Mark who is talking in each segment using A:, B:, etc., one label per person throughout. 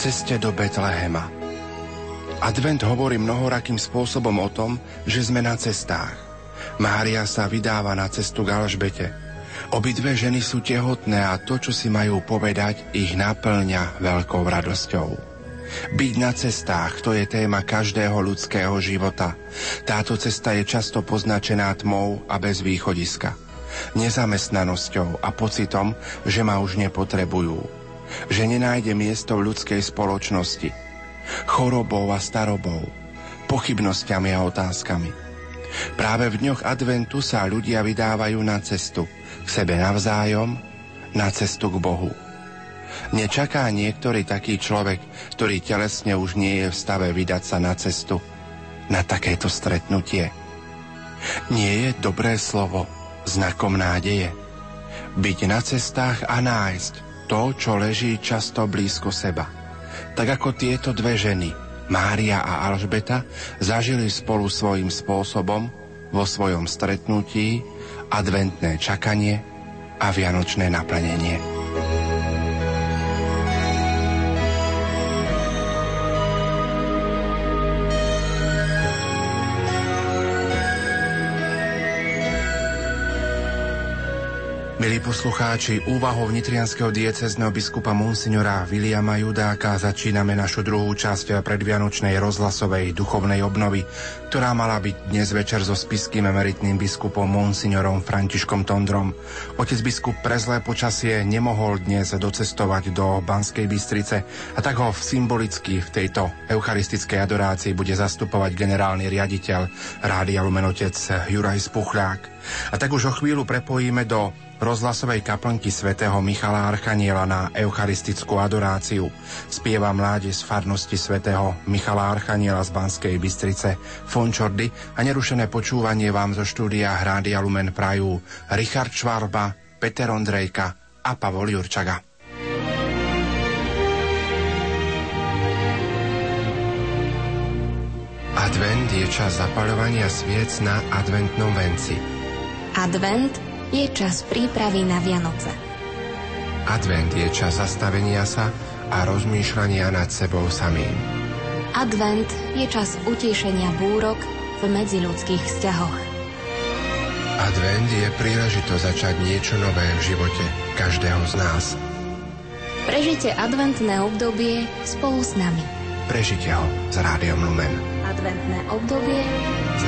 A: ceste do Betlehema. Advent hovorí mnohorakým spôsobom o tom, že sme na cestách. Mária sa vydáva na cestu k Alžbete. Obidve ženy sú tehotné a to, čo si majú povedať, ich naplňa veľkou radosťou. Byť na cestách, to je téma každého ľudského života. Táto cesta je často poznačená tmou a bez východiska. Nezamestnanosťou a pocitom, že ma už nepotrebujú že nenájde miesto v ľudskej spoločnosti. Chorobou a starobou, pochybnosťami a otázkami. Práve v dňoch adventu sa ľudia vydávajú na cestu k sebe navzájom, na cestu k Bohu. Nečaká niektorý taký človek, ktorý telesne už nie je v stave vydať sa na cestu, na takéto stretnutie. Nie je dobré slovo znakom nádeje. Byť na cestách a nájsť to, čo leží často blízko seba. Tak ako tieto dve ženy, Mária a Alžbeta, zažili spolu svojím spôsobom vo svojom stretnutí adventné čakanie a vianočné naplnenie. Milí poslucháči, úvahou nitrianského diecezneho biskupa Monsignora Viliama Judáka začíname našu druhú časť predvianočnej rozhlasovej duchovnej obnovy, ktorá mala byť dnes večer so spiským emeritným biskupom Monsignorom Františkom Tondrom. Otec biskup pre zlé počasie nemohol dnes docestovať do Banskej Bystrice a tak ho symbolicky v tejto eucharistickej adorácii bude zastupovať generálny riaditeľ Rádia Lumenotec Juraj Spuchľák. A tak už o chvíľu prepojíme do rozhlasovej kaplnky svätého Michala Archaniela na eucharistickú adoráciu. Spieva mládež z farnosti svätého Michala Archaniela z Banskej Bystrice Fončordy a nerušené počúvanie vám zo štúdia Hrádia Lumen Prajú Richard Švarba, Peter Ondrejka a Pavol Jurčaga. Advent je čas zapaľovania sviec na adventnom venci.
B: Advent je čas prípravy na Vianoce.
A: Advent je čas zastavenia sa a rozmýšľania nad sebou samým.
B: Advent je čas utiešenia búrok v medziludských vzťahoch.
A: Advent je príležitosť začať niečo nové v živote každého z nás.
B: Prežite adventné obdobie spolu s nami.
A: Prežite ho s Rádiom Lumen.
B: Adventné obdobie
A: s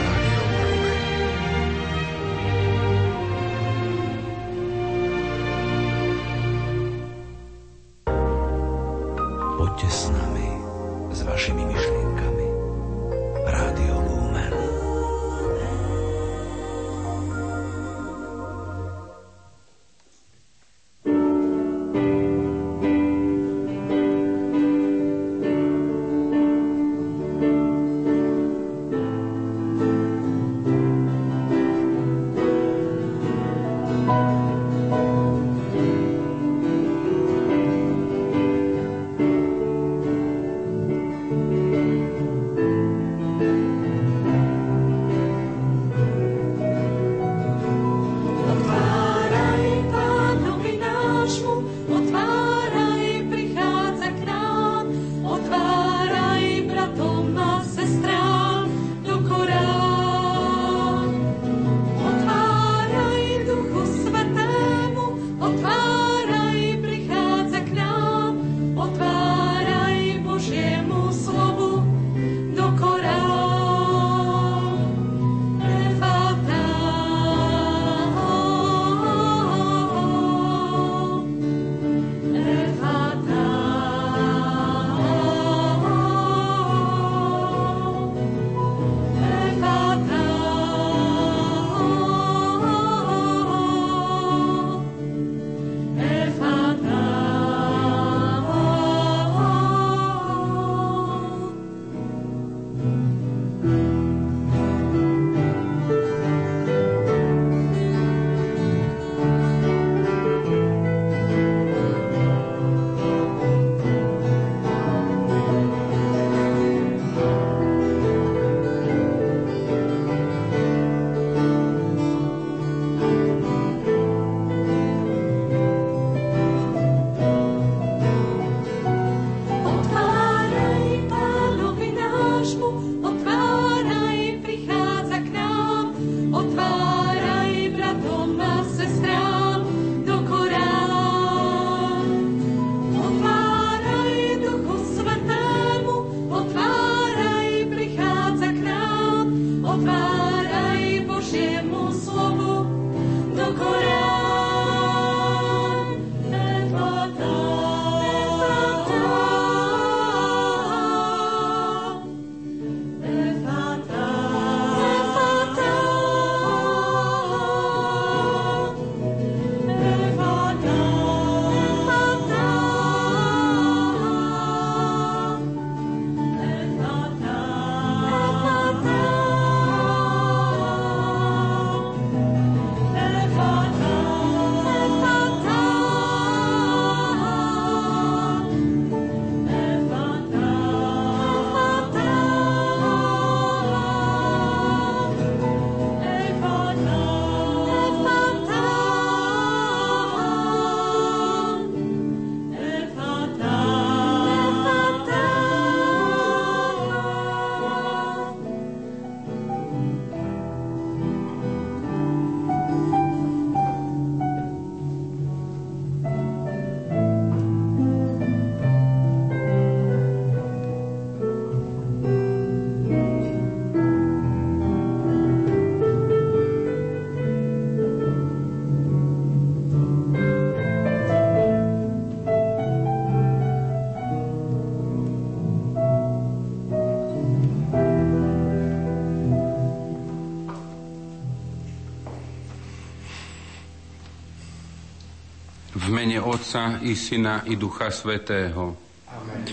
C: mene Otca i Syna i Ducha Svetého. Amen.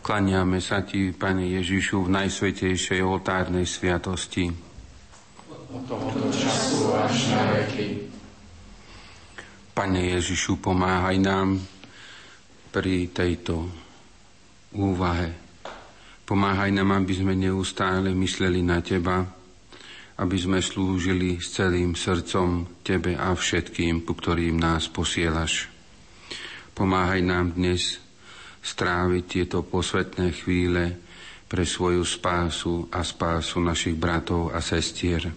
C: Klaniame sa Ti, Pane Ježišu, v najsvetejšej oltárnej sviatosti.
D: Od tohoto času až na veky.
C: Pane Ježišu, pomáhaj nám pri tejto úvahe. Pomáhaj nám, aby sme neustále mysleli na Teba, aby sme slúžili s celým srdcom Tebe a všetkým, ku ktorým nás posielaš. Pomáhaj nám dnes stráviť tieto posvetné chvíle pre svoju spásu a spásu našich bratov a sestier.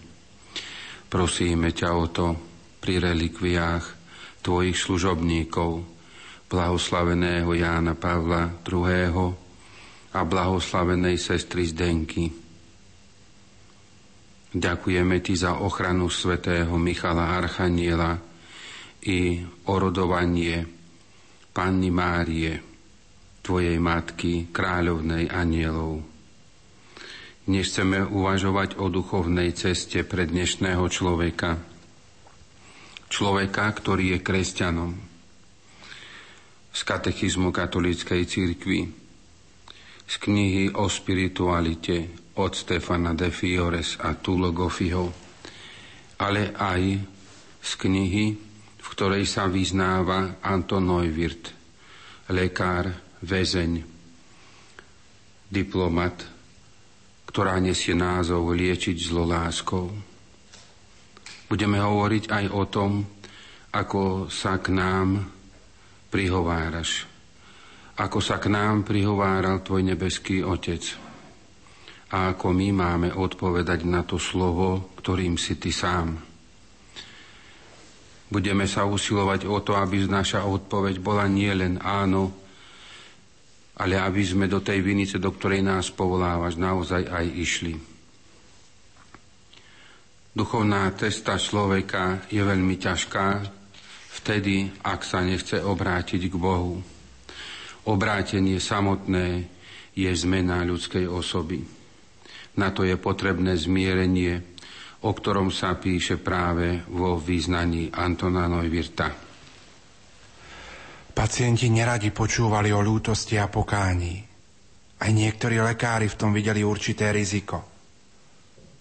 C: Prosíme ťa o to pri relikviách Tvojich služobníkov, blahoslaveného Jána Pavla II. a blahoslavenej sestry Zdenky, Ďakujeme Ti za ochranu svätého Michala Archaniela i orodovanie Panny Márie, Tvojej matky, kráľovnej anielov. Dnes chceme uvažovať o duchovnej ceste pre dnešného človeka. Človeka, ktorý je kresťanom. Z katechizmu katolíckej cirkvi. Z knihy o spiritualite od Stefana de Fiores a Tulo Gofiho, ale aj z knihy, v ktorej sa vyznáva Anton Neuwirth, lekár, väzeň, diplomat, ktorá nesie názov Liečiť zlo láskou. Budeme hovoriť aj o tom, ako sa k nám prihováraš. Ako sa k nám prihováral Tvoj nebeský Otec a ako my máme odpovedať na to slovo, ktorým si ty sám. Budeme sa usilovať o to, aby naša odpoveď bola nie len áno, ale aby sme do tej vinice, do ktorej nás povolávaš, naozaj aj išli. Duchovná cesta človeka je veľmi ťažká vtedy, ak sa nechce obrátiť k Bohu. Obrátenie samotné je zmena ľudskej osoby. Na to je potrebné zmierenie, o ktorom sa píše práve vo význaní Antona Neuwirta.
A: Pacienti neradi počúvali o lútosti a pokání. Aj niektorí lekári v tom videli určité riziko.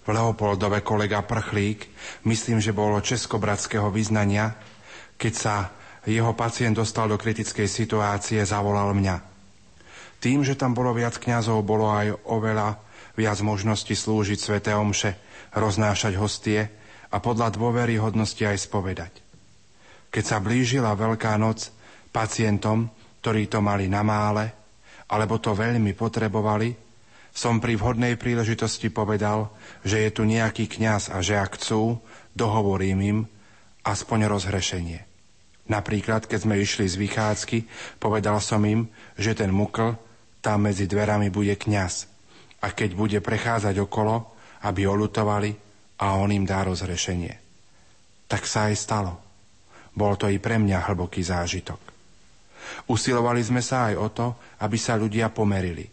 A: V Leopoldove kolega Prchlík, myslím, že bolo českobratského vyznania, keď sa jeho pacient dostal do kritickej situácie, zavolal mňa. Tým, že tam bolo viac kňazov, bolo aj oveľa viac možností slúžiť sväté omše, roznášať hostie a podľa dôveryhodnosti aj spovedať. Keď sa blížila Veľká noc, pacientom, ktorí to mali na mále, alebo to veľmi potrebovali, som pri vhodnej príležitosti povedal, že je tu nejaký kňaz a že ak chcú, dohovorím im aspoň rozhrešenie. Napríklad, keď sme išli z vychádzky, povedal som im, že ten mukl tam medzi dverami bude kňaz a keď bude prechádzať okolo, aby olutovali a on im dá rozhrešenie. Tak sa aj stalo. Bol to i pre mňa hlboký zážitok. Usilovali sme sa aj o to, aby sa ľudia pomerili.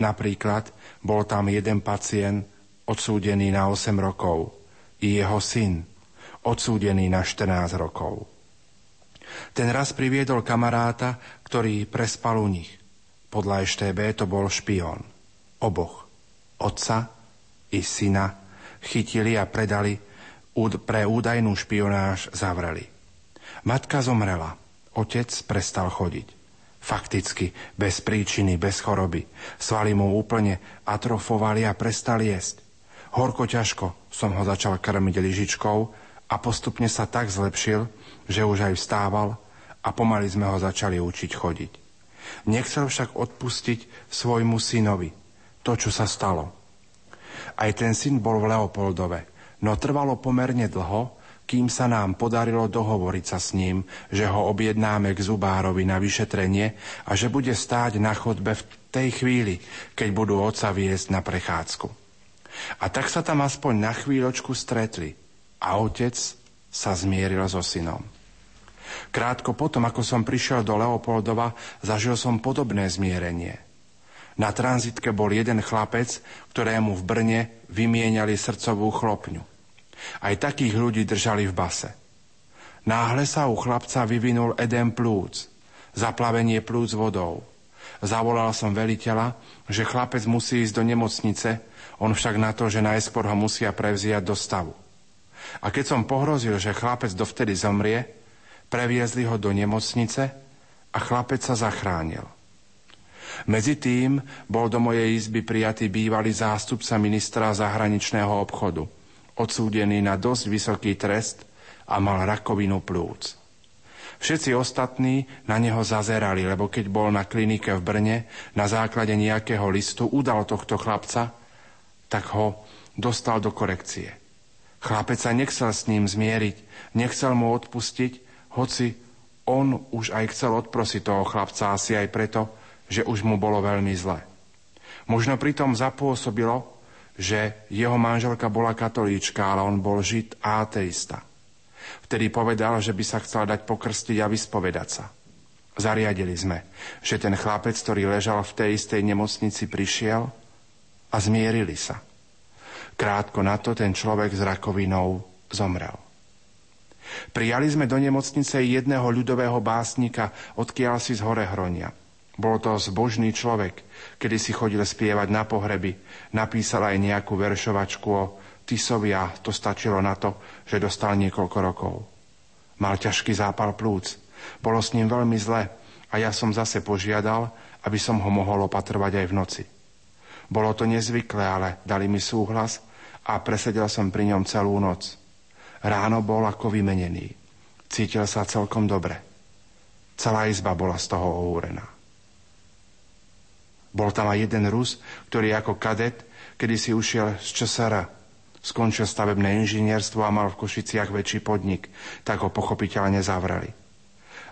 A: Napríklad bol tam jeden pacient odsúdený na 8 rokov i jeho syn odsúdený na 14 rokov. Ten raz priviedol kamaráta, ktorý prespal u nich. Podľa EŠTB to bol špión oboch, otca i syna, chytili a predali, pre údajnú špionáž zavreli. Matka zomrela, otec prestal chodiť. Fakticky, bez príčiny, bez choroby. Svaly mu úplne atrofovali a prestali jesť. Horko ťažko som ho začal krmiť lyžičkou a postupne sa tak zlepšil, že už aj vstával a pomaly sme ho začali učiť chodiť. Nechcel však odpustiť svojmu synovi, to, čo sa stalo. Aj ten syn bol v Leopoldove, no trvalo pomerne dlho, kým sa nám podarilo dohovoriť sa s ním, že ho objednáme k zubárovi na vyšetrenie a že bude stáť na chodbe v tej chvíli, keď budú oca viesť na prechádzku. A tak sa tam aspoň na chvíľočku stretli a otec sa zmieril so synom. Krátko potom, ako som prišiel do Leopoldova, zažil som podobné zmierenie – na tranzitke bol jeden chlapec, ktorému v Brne vymieniali srdcovú chlopňu. Aj takých ľudí držali v base. Náhle sa u chlapca vyvinul Eden plúc, zaplavenie plúc vodou. Zavolal som veliteľa, že chlapec musí ísť do nemocnice, on však na to, že najskôr ho musia prevziať do stavu. A keď som pohrozil, že chlapec dovtedy zomrie, previezli ho do nemocnice a chlapec sa zachránil. Medzi tým bol do mojej izby prijatý bývalý zástupca ministra zahraničného obchodu, odsúdený na dosť vysoký trest a mal rakovinu plúc. Všetci ostatní na neho zazerali, lebo keď bol na klinike v Brne na základe nejakého listu udal tohto chlapca, tak ho dostal do korekcie. Chlapec sa nechcel s ním zmieriť, nechcel mu odpustiť, hoci on už aj chcel odprosiť toho chlapca asi aj preto, že už mu bolo veľmi zle. Možno pritom zapôsobilo, že jeho manželka bola katolíčka, ale on bol žid a ateista. Vtedy povedal, že by sa chcel dať pokrstiť a vyspovedať sa. Zariadili sme, že ten chlapec, ktorý ležal v tej istej nemocnici, prišiel a zmierili sa. Krátko na to ten človek s rakovinou zomrel. Prijali sme do nemocnice jedného ľudového básnika, odkiaľ si z hore hronia. Bol to zbožný človek, kedy si chodil spievať na pohreby, napísal aj nejakú veršovačku o Tisovi a to stačilo na to, že dostal niekoľko rokov. Mal ťažký zápal plúc. Bolo s ním veľmi zle a ja som zase požiadal, aby som ho mohol opatrovať aj v noci. Bolo to nezvyklé, ale dali mi súhlas a presedel som pri ňom celú noc. Ráno bol ako vymenený. Cítil sa celkom dobre. Celá izba bola z toho ohúrená. Bol tam aj jeden Rus, ktorý ako kadet, kedy si ušiel z Česara, Skončil stavebné inžinierstvo a mal v Košiciach väčší podnik, tak ho pochopiteľne zavreli.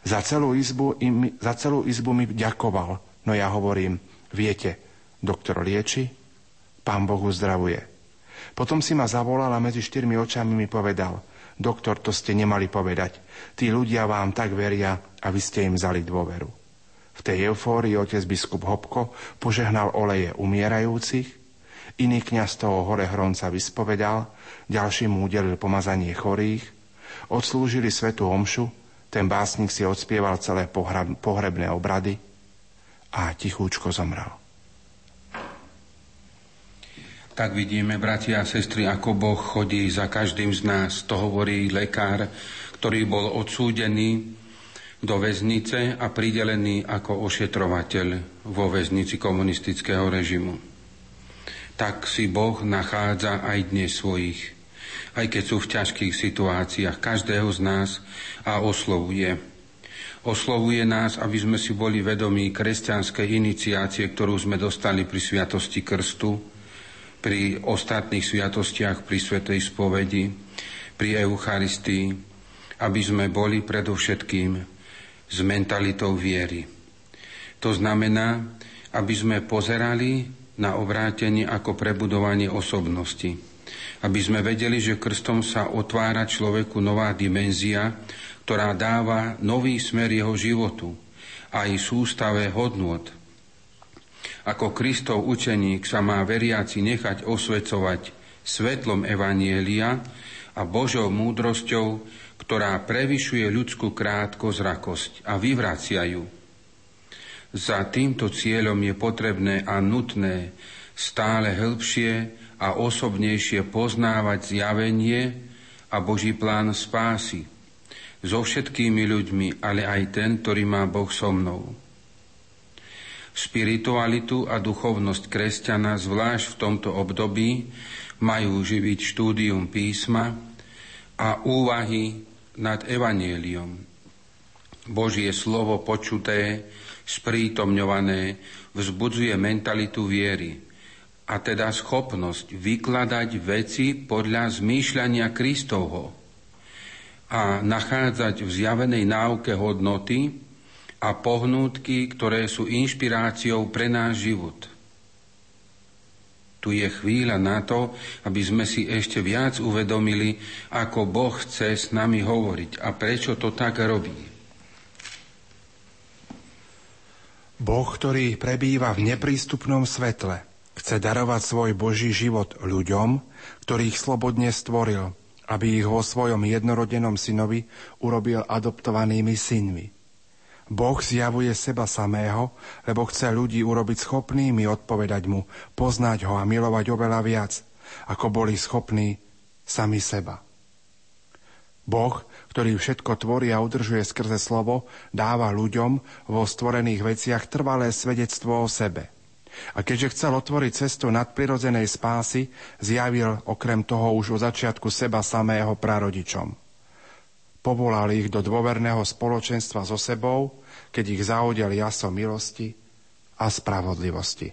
A: Za celú izbu, im, za celú izbu mi ďakoval, no ja hovorím, viete, doktor lieči, pán Boh uzdravuje. Potom si ma zavolal a medzi štyrmi očami mi povedal, doktor, to ste nemali povedať, tí ľudia vám tak veria a vy ste im vzali dôveru. V tej eufórii otec biskup Hopko požehnal oleje umierajúcich Iný kniaz toho hore hronca vyspovedal, ďalší mu udelil pomazanie chorých, odslúžili svetu omšu, ten básnik si odspieval celé pohrebné obrady a tichúčko zomrel.
C: Tak vidíme, bratia a sestry, ako Boh chodí za každým z nás. To hovorí lekár, ktorý bol odsúdený do väznice a pridelený ako ošetrovateľ vo väznici komunistického režimu tak si Boh nachádza aj dnes svojich, aj keď sú v ťažkých situáciách každého z nás a oslovuje. Oslovuje nás, aby sme si boli vedomí kresťanskej iniciácie, ktorú sme dostali pri Sviatosti Krstu, pri ostatných sviatostiach, pri Svetej spovedi, pri Eucharistii, aby sme boli predovšetkým s mentalitou viery. To znamená, aby sme pozerali na obrátenie ako prebudovanie osobnosti. Aby sme vedeli, že krstom sa otvára človeku nová dimenzia, ktorá dáva nový smer jeho životu aj sústave hodnot. Ako Kristov učeník sa má veriaci nechať osvecovať svetlom Evanielia a Božou múdrosťou, ktorá prevyšuje ľudskú krátkozrakosť a vyvracia ju za týmto cieľom je potrebné a nutné stále hĺbšie a osobnejšie poznávať zjavenie a Boží plán spásy so všetkými ľuďmi, ale aj ten, ktorý má Boh so mnou. Spiritualitu a duchovnosť kresťana, zvlášť v tomto období, majú živiť štúdium písma a úvahy nad evanieliom. Božie slovo počuté sprítomňované, vzbudzuje mentalitu viery a teda schopnosť vykladať veci podľa zmýšľania Kristovho a nachádzať v zjavenej náuke hodnoty a pohnútky, ktoré sú inšpiráciou pre náš život. Tu je chvíľa na to, aby sme si ešte viac uvedomili, ako Boh chce s nami hovoriť a prečo to tak robí.
A: Boh, ktorý prebýva v neprístupnom svetle, chce darovať svoj Boží život ľuďom, ktorých slobodne stvoril aby ich vo svojom jednorodenom synovi urobil adoptovanými synmi. Boh zjavuje seba samého, lebo chce ľudí urobiť schopnými odpovedať mu, poznať ho a milovať oveľa viac, ako boli schopní sami seba. Boh, ktorý všetko tvorí a udržuje skrze slovo, dáva ľuďom vo stvorených veciach trvalé svedectvo o sebe – a keďže chcel otvoriť cestu nadprirodzenej spásy, zjavil okrem toho už od začiatku seba samého prarodičom. Povolal ich do dôverného spoločenstva so sebou, keď ich zaudel jaso milosti a spravodlivosti.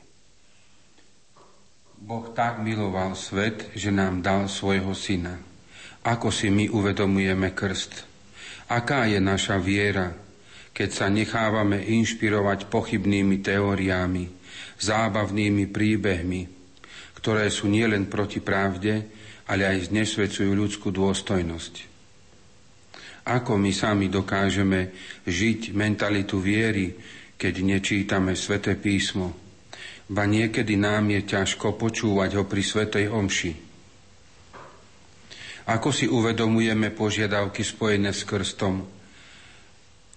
C: Boh tak miloval svet, že nám dal svojho syna. Ako si my uvedomujeme krst? Aká je naša viera, keď sa nechávame inšpirovať pochybnými teóriami, zábavnými príbehmi, ktoré sú nielen proti pravde, ale aj znesvedcujú ľudskú dôstojnosť. Ako my sami dokážeme žiť mentalitu viery, keď nečítame sväté písmo, ba niekedy nám je ťažko počúvať ho pri svätej omši. Ako si uvedomujeme požiadavky spojené s krstom,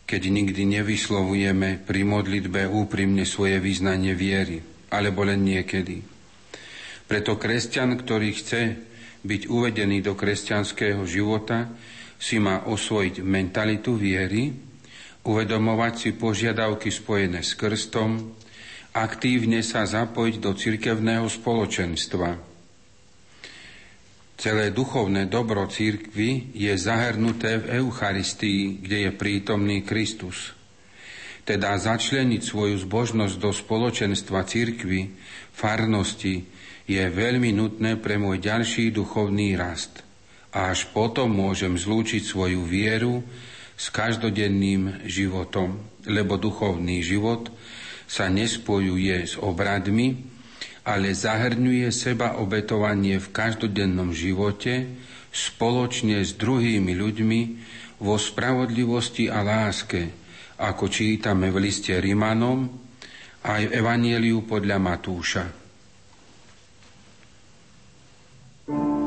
C: keď nikdy nevyslovujeme pri modlitbe úprimne svoje význanie viery, alebo len niekedy. Preto kresťan, ktorý chce byť uvedený do kresťanského života, si má osvojiť mentalitu viery, uvedomovať si požiadavky spojené s krstom, aktívne sa zapojiť do cirkevného spoločenstva, Celé duchovné dobro církvy je zahrnuté v Eucharistii, kde je prítomný Kristus. Teda začleniť svoju zbožnosť do spoločenstva církvy, farnosti, je veľmi nutné pre môj ďalší duchovný rast. A až potom môžem zlúčiť svoju vieru s každodenným životom, lebo duchovný život sa nespojuje s obradmi, ale zahrňuje seba obetovanie v každodennom živote spoločne s druhými ľuďmi vo spravodlivosti a láske, ako čítame v liste Rimanom aj v Evanieliu podľa Matúša. teraz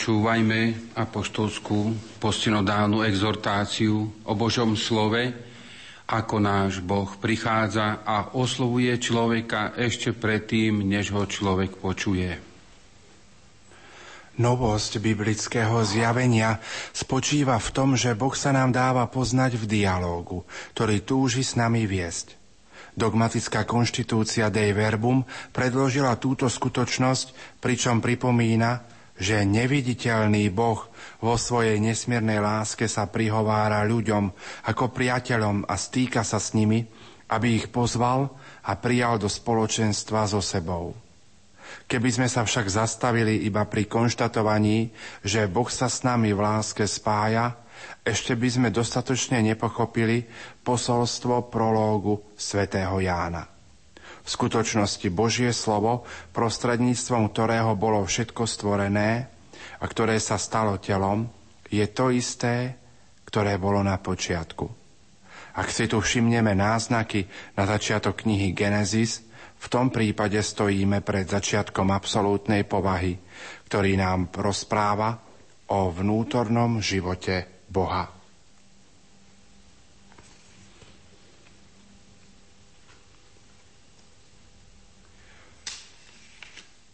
C: počúvajme apoštolskú postinodálnu exhortáciu o Božom slove, ako náš Boh prichádza a oslovuje človeka ešte predtým, než ho človek počuje.
A: Novosť biblického zjavenia spočíva v tom, že Boh sa nám dáva poznať v dialógu, ktorý túži s nami viesť. Dogmatická konštitúcia Dei Verbum predložila túto skutočnosť, pričom pripomína, že neviditeľný Boh vo svojej nesmiernej láske sa prihovára ľuďom ako priateľom a stýka sa s nimi, aby ich pozval a prijal do spoločenstva so sebou. Keby sme sa však zastavili iba pri konštatovaní, že Boh sa s nami v láske spája, ešte by sme dostatočne nepochopili posolstvo prológu svätého Jána. V skutočnosti Božie slovo, prostredníctvom ktorého bolo všetko stvorené a ktoré sa stalo telom, je to isté, ktoré bolo na počiatku. Ak si tu všimneme náznaky na začiatok knihy Genesis, v tom prípade stojíme pred začiatkom absolútnej povahy, ktorý nám rozpráva o vnútornom živote Boha.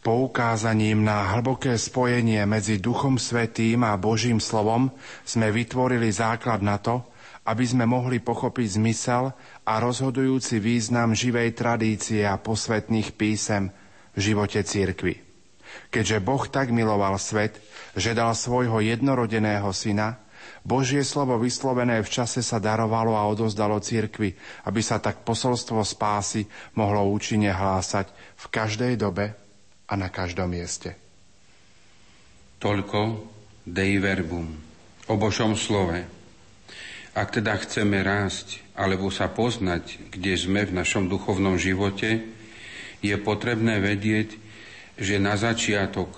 A: Poukázaním na hlboké spojenie medzi Duchom Svetým a Božím slovom sme vytvorili základ na to, aby sme mohli pochopiť zmysel a rozhodujúci význam živej tradície a posvetných písem v živote cirkvy. Keďže Boh tak miloval svet, že dal svojho jednorodeného syna, Božie slovo vyslovené v čase sa darovalo a odozdalo cirkvi, aby sa tak posolstvo spásy mohlo účinne hlásať v každej dobe a na každom mieste.
C: Toľko Dei Verbum, o Božom slove. Ak teda chceme rásť alebo sa poznať, kde sme v našom duchovnom živote, je potrebné vedieť, že na začiatok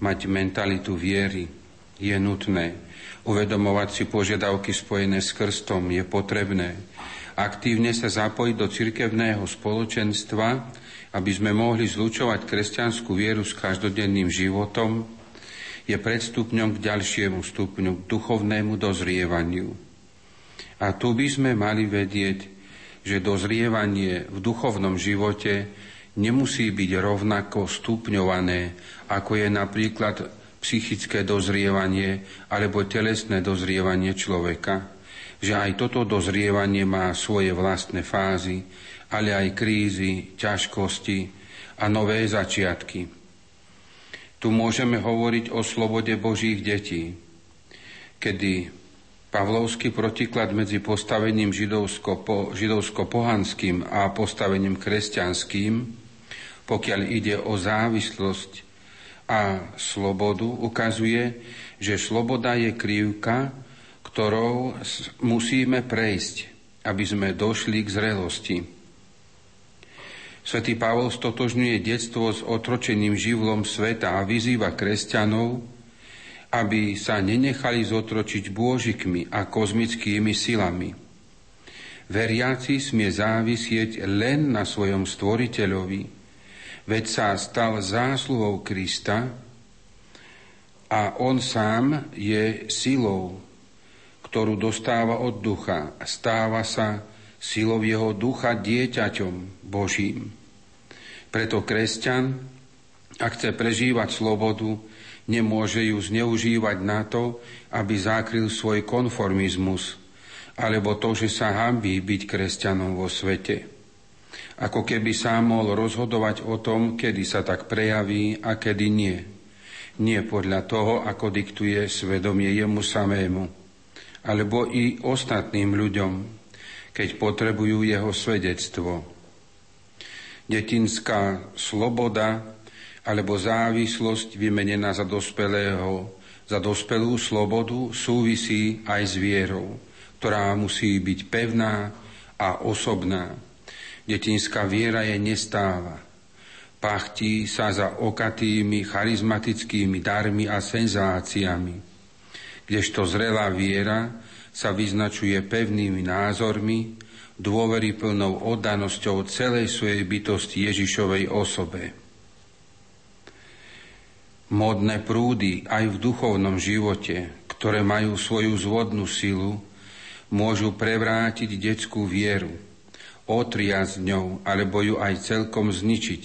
C: mať mentalitu viery je nutné Uvedomovať si požiadavky spojené s krstom je potrebné. Aktívne sa zapojiť do cirkevného spoločenstva, aby sme mohli zlučovať kresťanskú vieru s každodenným životom, je predstupňom k ďalšiemu stupňu, k duchovnému dozrievaniu. A tu by sme mali vedieť, že dozrievanie v duchovnom živote nemusí byť rovnako stupňované, ako je napríklad psychické dozrievanie alebo telesné dozrievanie človeka, že aj toto dozrievanie má svoje vlastné fázy, ale aj krízy, ťažkosti a nové začiatky. Tu môžeme hovoriť o slobode Božích detí. kedy Pavlovský protiklad medzi postavením židovsko-pohanským a postavením kresťanským, pokiaľ ide o závislosť a slobodu, ukazuje, že sloboda je krivka, ktorou musíme prejsť, aby sme došli k zrelosti. Svetý Pavol stotožňuje detstvo s otročeným živlom sveta a vyzýva kresťanov, aby sa nenechali zotročiť bôžikmi a kozmickými silami. Veriaci smie závisieť len na svojom stvoriteľovi, veď sa stal zásluhou Krista a on sám je silou, ktorú dostáva od ducha a stáva sa silou jeho ducha dieťaťom Božím. Preto kresťan, ak chce prežívať slobodu, nemôže ju zneužívať na to, aby zakryl svoj konformizmus, alebo to, že sa hambí byť kresťanom vo svete. Ako keby sám mohol rozhodovať o tom, kedy sa tak prejaví a kedy nie. Nie podľa toho, ako diktuje svedomie jemu samému, alebo i ostatným ľuďom, keď potrebujú jeho svedectvo. Detinská sloboda alebo závislosť vymenená za dospelého, za dospelú slobodu súvisí aj s vierou, ktorá musí byť pevná a osobná. Detinská viera je nestáva. Pachtí sa za okatými charizmatickými darmi a senzáciami. Kdežto zrelá viera sa vyznačuje pevnými názormi, dôveryplnou oddanosťou celej svojej bytosti Ježišovej osobe. Modné prúdy aj v duchovnom živote, ktoré majú svoju zvodnú silu, môžu prevrátiť detskú vieru, otriasť ňou alebo ju aj celkom zničiť,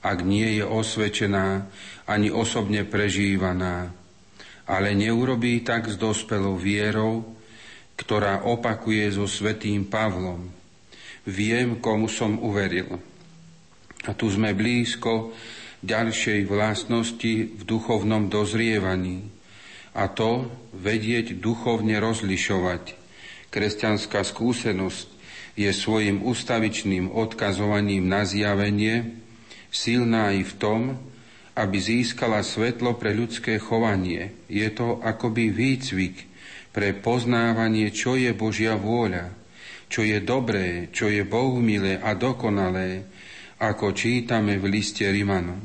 C: ak nie je osvečená ani osobne prežívaná, ale neurobí tak s dospelou vierou, ktorá opakuje so svetým Pavlom. Viem, komu som uveril. A tu sme blízko ďalšej vlastnosti v duchovnom dozrievaní a to vedieť duchovne rozlišovať. Kresťanská skúsenosť je svojim ustavičným odkazovaním na zjavenie silná i v tom, aby získala svetlo pre ľudské chovanie. Je to akoby výcvik pre poznávanie, čo je Božia vôľa, čo je dobré, čo je Bohu milé a dokonalé, ako čítame v liste Rimanom.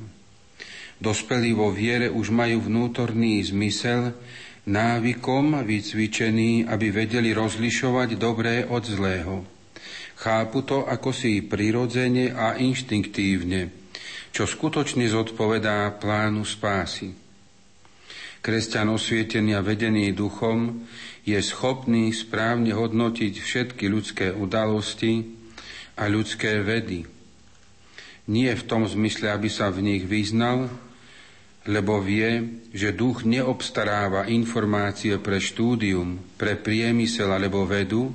C: Dospelí vo viere už majú vnútorný zmysel, návykom vycvičený, aby vedeli rozlišovať dobré od zlého. Chápu to ako si prirodzene a inštinktívne, čo skutočne zodpovedá plánu spásy. Kresťan osvietený a vedený duchom je schopný správne hodnotiť všetky ľudské udalosti a ľudské vedy – nie v tom zmysle, aby sa v nich vyznal, lebo vie, že duch neobstaráva informácie pre štúdium, pre priemysel alebo vedu,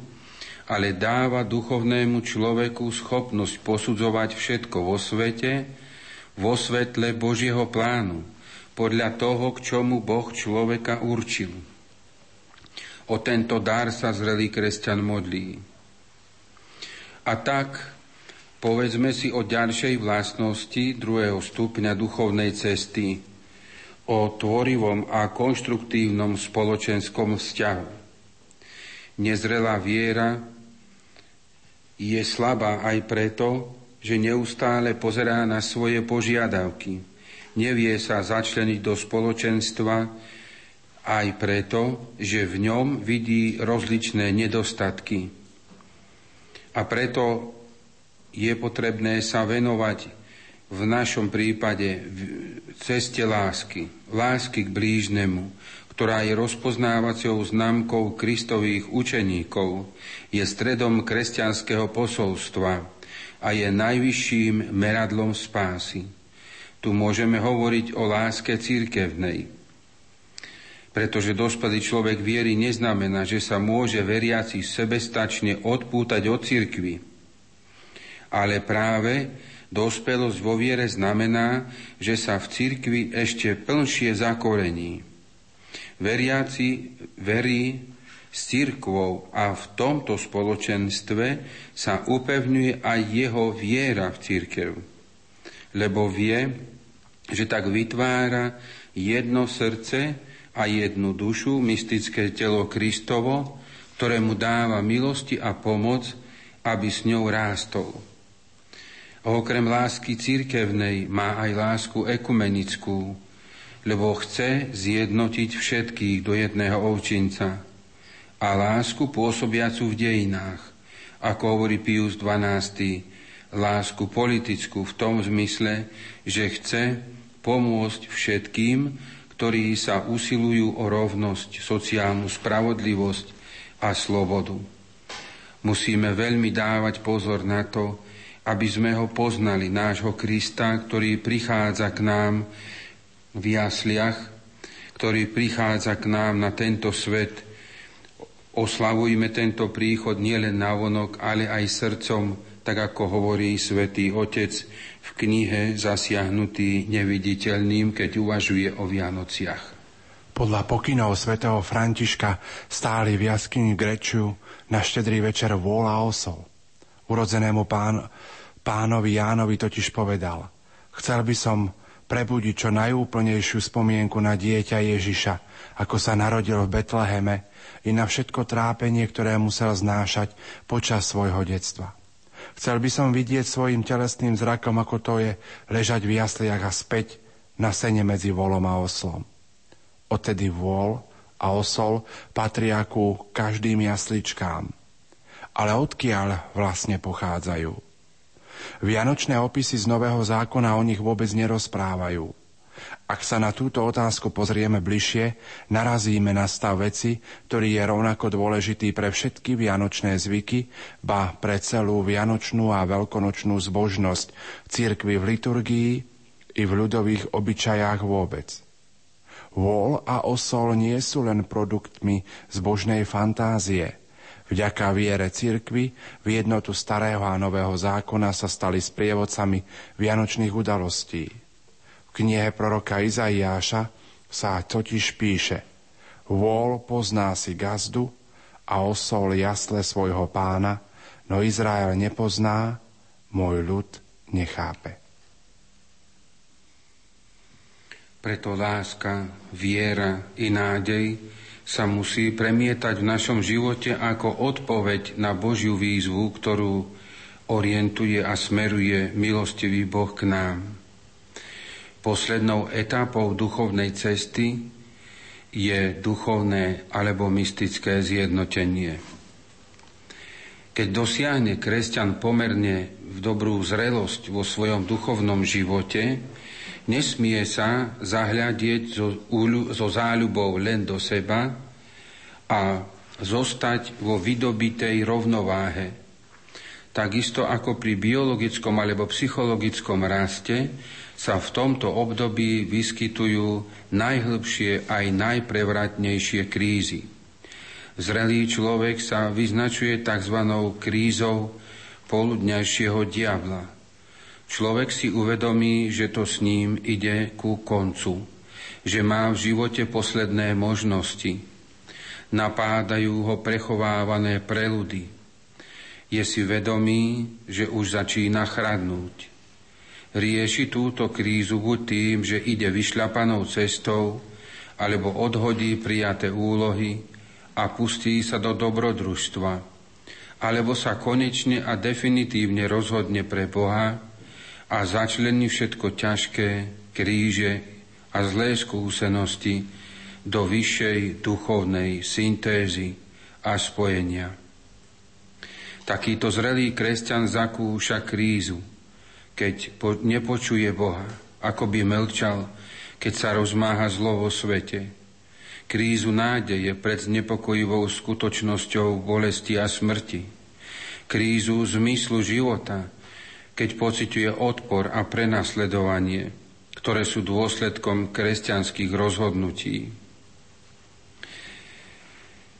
C: ale dáva duchovnému človeku schopnosť posudzovať všetko vo svete, vo svetle Božieho plánu, podľa toho, k čomu Boh človeka určil. O tento dar sa zrelý kresťan modlí. A tak Povedzme si o ďalšej vlastnosti druhého stupňa duchovnej cesty, o tvorivom a konštruktívnom spoločenskom vzťahu. Nezrelá viera je slabá aj preto, že neustále pozerá na svoje požiadavky. Nevie sa začleniť do spoločenstva aj preto, že v ňom vidí rozličné nedostatky. A preto je potrebné sa venovať v našom prípade ceste lásky, lásky k blížnemu, ktorá je rozpoznávacou známkou kristových učeníkov, je stredom kresťanského posolstva a je najvyšším meradlom spásy. Tu môžeme hovoriť o láske církevnej, pretože dospelý človek viery neznamená, že sa môže veriaci sebestačne odpútať od cirkvi, ale práve dospelosť vo viere znamená, že sa v cirkvi ešte plnšie zakorení. Veriaci verí s církvou a v tomto spoločenstve sa upevňuje aj jeho viera v církev, lebo vie, že tak vytvára jedno srdce a jednu dušu, mystické telo Kristovo, ktoré mu dáva milosti a pomoc, aby s ňou rástol. Okrem lásky církevnej má aj lásku ekumenickú, lebo chce zjednotiť všetkých do jedného ovčinca a lásku pôsobiacu v dejinách, ako hovorí Pius XII, lásku politickú v tom zmysle, že chce pomôcť všetkým, ktorí sa usilujú o rovnosť, sociálnu spravodlivosť a slobodu. Musíme veľmi dávať pozor na to, aby sme ho poznali, nášho Krista, ktorý prichádza k nám v jasliach, ktorý prichádza k nám na tento svet. Oslavujme tento príchod nielen na vonok, ale aj srdcom, tak ako hovorí svätý Otec v knihe Zasiahnutý neviditeľným, keď uvažuje o Vianociach.
A: Podľa pokynov svätého Františka stáli v jaskyni Grečiu na štedrý večer vôľa osol. Urodzenému pán, pánovi Jánovi totiž povedal, chcel by som prebudiť čo najúplnejšiu spomienku na dieťa Ježiša, ako sa narodil v Betleheme i na všetko trápenie, ktoré musel znášať počas svojho detstva. Chcel by som vidieť svojim telesným zrakom, ako to je ležať v jasliach a späť na sene medzi volom a oslom. Odtedy vôľ a osol patria ku každým jasličkám. Ale odkiaľ vlastne pochádzajú? Vianočné opisy z Nového zákona o nich vôbec nerozprávajú. Ak sa na túto otázku pozrieme bližšie, narazíme na stav veci, ktorý je rovnako dôležitý pre všetky vianočné zvyky, ba pre celú vianočnú a veľkonočnú zbožnosť cirkvy v liturgii i v ľudových obyčajách vôbec. Vôľ a osol nie sú len produktmi zbožnej fantázie – Vďaka viere cirkvy v jednotu starého a nového zákona sa stali sprievodcami vianočných udalostí. Knihe proroka Izaiáša sa totiž píše Vôľ pozná si gazdu a osol jasle svojho pána, no Izrael nepozná, môj ľud nechápe.
C: Preto láska, viera i nádej sa musí premietať v našom živote ako odpoveď na Božiu výzvu, ktorú orientuje a smeruje milostivý Boh k nám. Poslednou etapou duchovnej cesty je duchovné alebo mystické zjednotenie. Keď dosiahne kresťan pomerne v dobrú zrelosť vo svojom duchovnom živote, Nesmie sa zahľadieť so, so záľubou len do seba a zostať vo vydobitej rovnováhe. Takisto ako pri biologickom alebo psychologickom raste sa v tomto období vyskytujú najhlbšie aj najprevratnejšie krízy. Zrelý človek sa vyznačuje tzv. krízou poludňajšieho diabla – Človek si uvedomí, že to s ním ide ku koncu, že má v živote posledné možnosti. Napádajú ho prechovávané preludy. Je si vedomý, že už začína chradnúť. Rieši túto krízu buď tým, že ide vyšľapanou cestou, alebo odhodí prijaté úlohy a pustí sa do dobrodružstva, alebo sa konečne a definitívne rozhodne pre Boha, a začlení všetko ťažké, kríže a zlé skúsenosti do vyššej duchovnej syntézy a spojenia. Takýto zrelý kresťan zakúša krízu, keď nepočuje Boha, ako by melčal, keď sa rozmáha zlo vo svete. Krízu nádeje pred znepokojivou skutočnosťou bolesti a smrti. Krízu zmyslu života, keď pociťuje odpor a prenasledovanie, ktoré sú dôsledkom kresťanských rozhodnutí.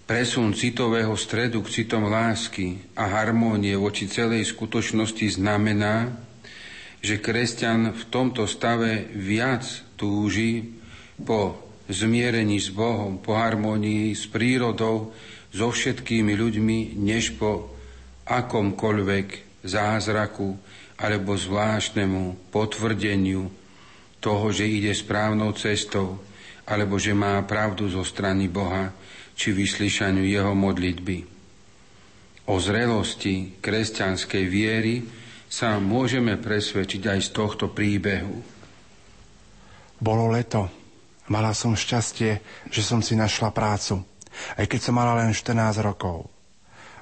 C: Presun citového stredu k citom lásky a harmónie voči celej skutočnosti znamená, že kresťan v tomto stave viac túži po zmierení s Bohom, po harmonii s prírodou, so všetkými ľuďmi, než po akomkoľvek zázraku alebo zvláštnemu potvrdeniu toho, že ide správnou cestou, alebo že má pravdu zo strany Boha, či vyslyšaniu jeho modlitby. O zrelosti kresťanskej viery sa môžeme presvedčiť aj z tohto príbehu.
A: Bolo leto. Mala som šťastie, že som si našla prácu, aj keď som mala len 14 rokov.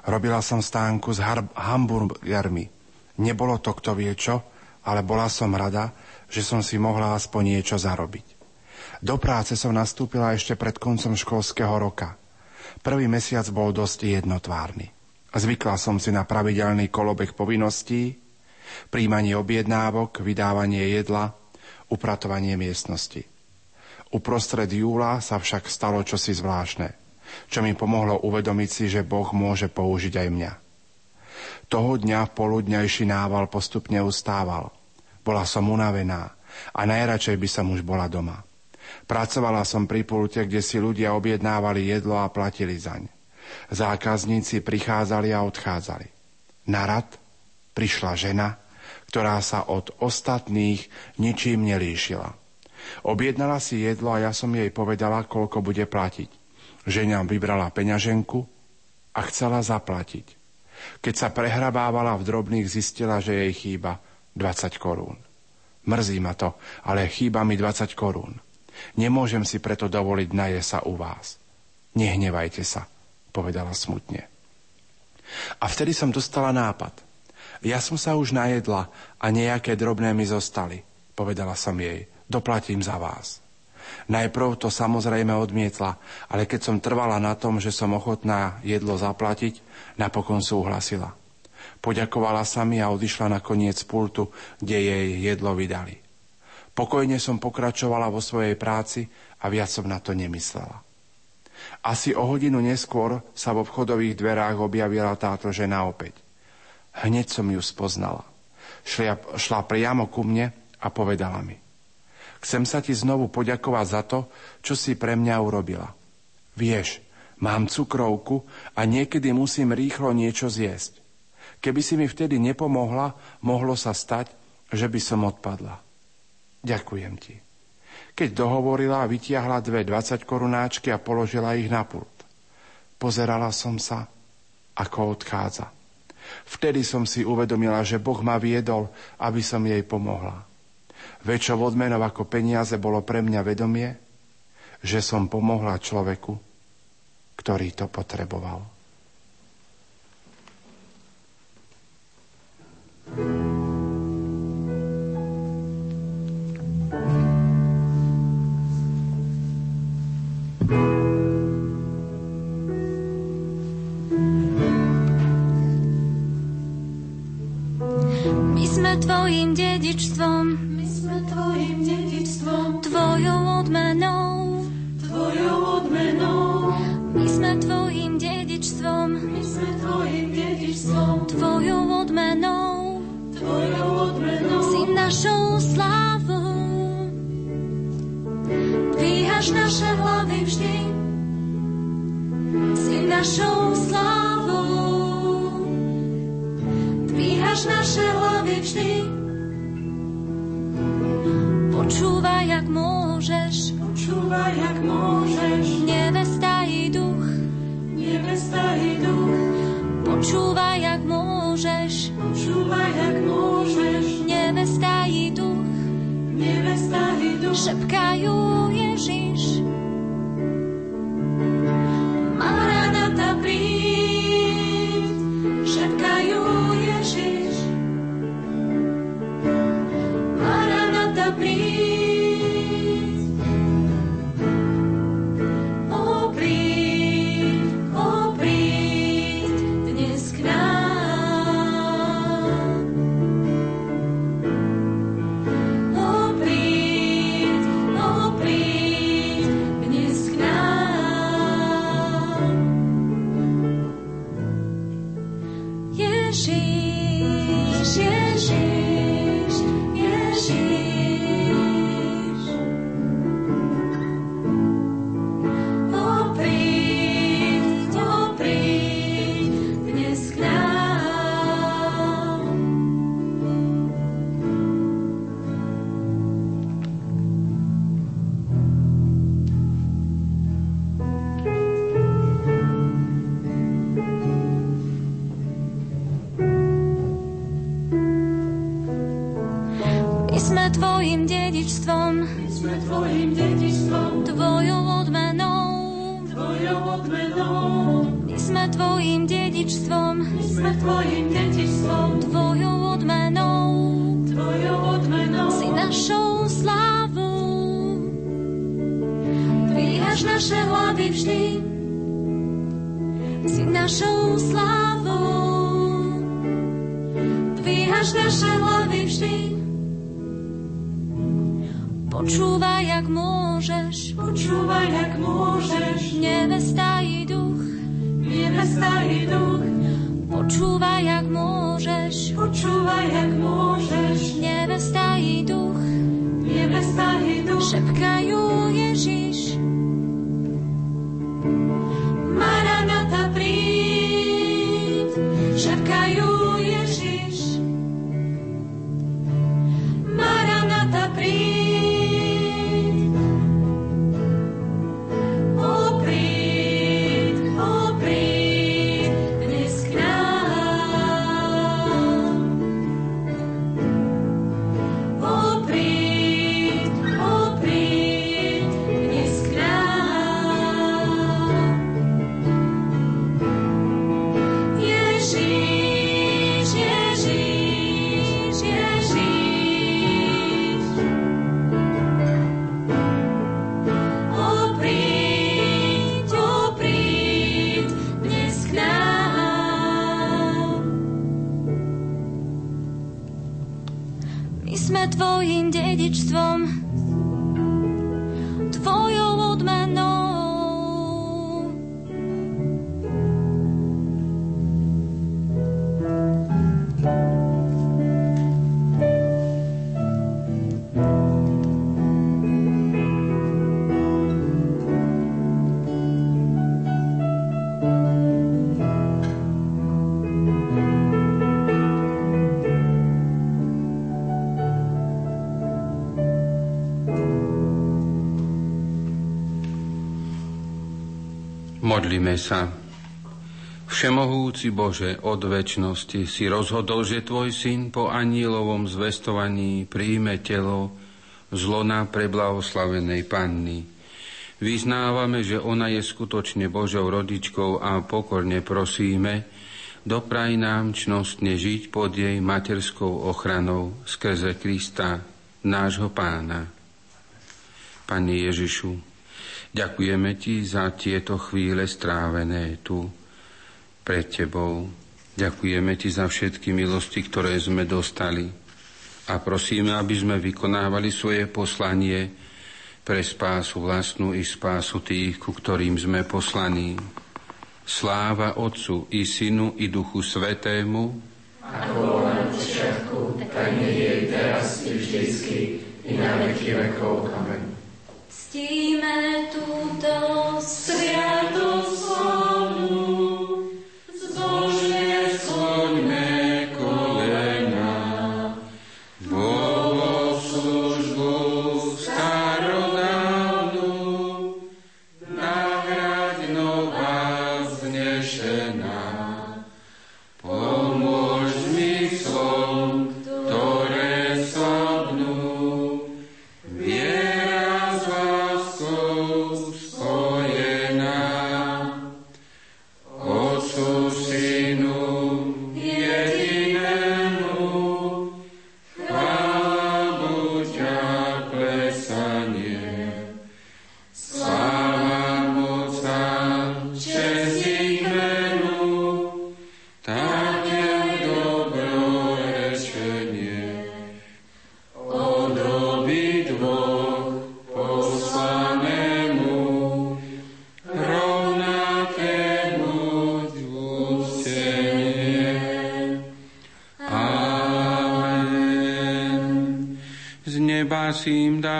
A: Robila som stánku s hamburgermi. Nebolo to kto vie čo, ale bola som rada, že som si mohla aspoň niečo zarobiť. Do práce som nastúpila ešte pred koncom školského roka. Prvý mesiac bol dosť jednotvárny. Zvykla som si na pravidelný kolobeh povinností, príjmanie objednávok, vydávanie jedla, upratovanie miestnosti. Uprostred júla sa však stalo čosi zvláštne, čo mi pomohlo uvedomiť si, že Boh môže použiť aj mňa. Toho dňa poludňajší nával postupne ustával. Bola som unavená a najradšej by som už bola doma. Pracovala som pri pulte, kde si ľudia objednávali jedlo a platili zaň. Zákazníci prichádzali a odchádzali. Na rad prišla žena, ktorá sa od ostatných ničím nelíšila. Objednala si jedlo a ja som jej povedala, koľko bude platiť. Žena vybrala peňaženku a chcela zaplatiť. Keď sa prehrabávala v drobných, zistila, že jej chýba 20 korún. Mrzí ma to, ale chýba mi 20 korún. Nemôžem si preto dovoliť naje sa u vás. Nehnevajte sa, povedala smutne. A vtedy som dostala nápad – ja som sa už najedla a nejaké drobné mi zostali, povedala som jej. Doplatím za vás. Najprv to samozrejme odmietla, ale keď som trvala na tom, že som ochotná jedlo zaplatiť, napokon súhlasila. Poďakovala sa mi a odišla na koniec pultu, kde jej jedlo vydali. Pokojne som pokračovala vo svojej práci a viac som na to nemyslela. Asi o hodinu neskôr sa v obchodových dverách objavila táto žena opäť. Hneď som ju spoznala. Šla, šla priamo ku mne a povedala mi. Chcem sa ti znovu poďakovať za to, čo si pre mňa urobila. Vieš, mám cukrovku a niekedy musím rýchlo niečo zjesť. Keby si mi vtedy nepomohla, mohlo sa stať, že by som odpadla. Ďakujem ti. Keď dohovorila, vytiahla dve 20 korunáčky a položila ich na pult. Pozerala som sa, ako odchádza. Vtedy som si uvedomila, že Boh ma viedol, aby som jej pomohla. Väčšou odmenou ako peniaze bolo pre mňa vedomie, že som pomohla človeku, ktorý to potreboval. thank you
E: tvojim dedičstvom. My sme tvojim dedičstvom. Tvojou odmenou. Tvojou odmenou. My sme tvojim dedičstvom. My sme tvojim dedičstvom. Tvojou odmenou. Tvojou odmenou. Si našou slávou. Dvíhaš naše hlavy vždy. Si našou slávou dvíhaš naše hlavy vždy. Počúvaj, jak môžeš, počúvaj, jak môžeš. Nevesta i duch, nevesta i duch. Počúvaj, jak môžeš, počúvaj, jak môžeš. Nevesta i duch, nevesta i duch. Šepkajú dedičstvom,
C: Modlíme sa. Všemohúci Bože, od väčšnosti si rozhodol, že Tvoj syn po anílovom zvestovaní príjme telo zlona preblahoslavenej panny. Vyznávame, že ona je skutočne Božou rodičkou a pokorne prosíme, dopraj nám čnostne žiť pod jej materskou ochranou skrze Krista, nášho pána. Pane Ježišu, ďakujeme Ti za tieto chvíle strávené tu pred Tebou. Ďakujeme Ti za všetky milosti, ktoré sme dostali a prosíme, aby sme vykonávali svoje poslanie pre spásu vlastnú i spásu tých, ku ktorým sme poslaní. Sláva Otcu i Synu i Duchu Svetému,
D: Ako bola na počiatku, tak nie je teraz i vždycky, i na veky vekov. Amen.
E: Ctíme túto
D: Sviatoslavnú, zbožne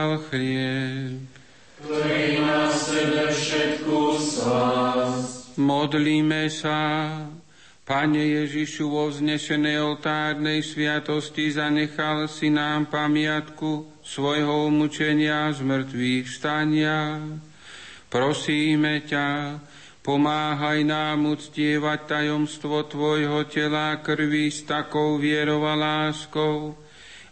C: dal chlieb,
D: v sebe všetku slásť.
C: Modlíme sa, Pane Ježišu, vo vznešenej oltárnej sviatosti zanechal si nám pamiatku svojho umúčenia z mŕtvych stania. Prosíme ťa, pomáhaj nám uctievať tajomstvo Tvojho tela krvi s takou vierou a láskou,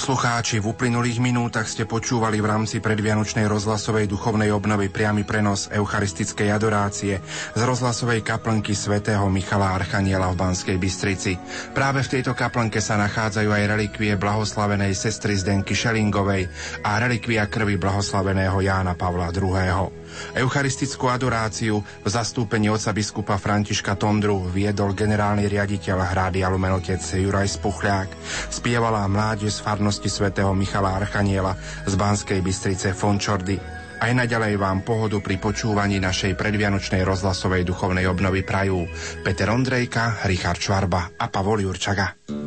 A: Poslucháči, v uplynulých minútach ste počúvali v rámci predvianočnej rozhlasovej duchovnej obnovy priamy prenos eucharistickej adorácie z rozhlasovej kaplnky svätého Michala Archaniela v Banskej Bystrici. Práve v tejto kaplnke sa nachádzajú aj relikvie blahoslavenej sestry Zdenky Šelingovej a relikvia krvi blahoslaveného Jána Pavla II. Eucharistickú adoráciu v zastúpení oca biskupa Františka Tondru viedol generálny riaditeľ Hrádia Lumenotec Juraj Spuchľák. Spievala mládež z farnosti svätého Michala Archaniela z Banskej Bystrice Fončordy. Aj naďalej vám pohodu pri počúvaní našej predvianočnej rozhlasovej duchovnej obnovy prajú Peter Ondrejka, Richard Čvarba a Pavol Jurčaga.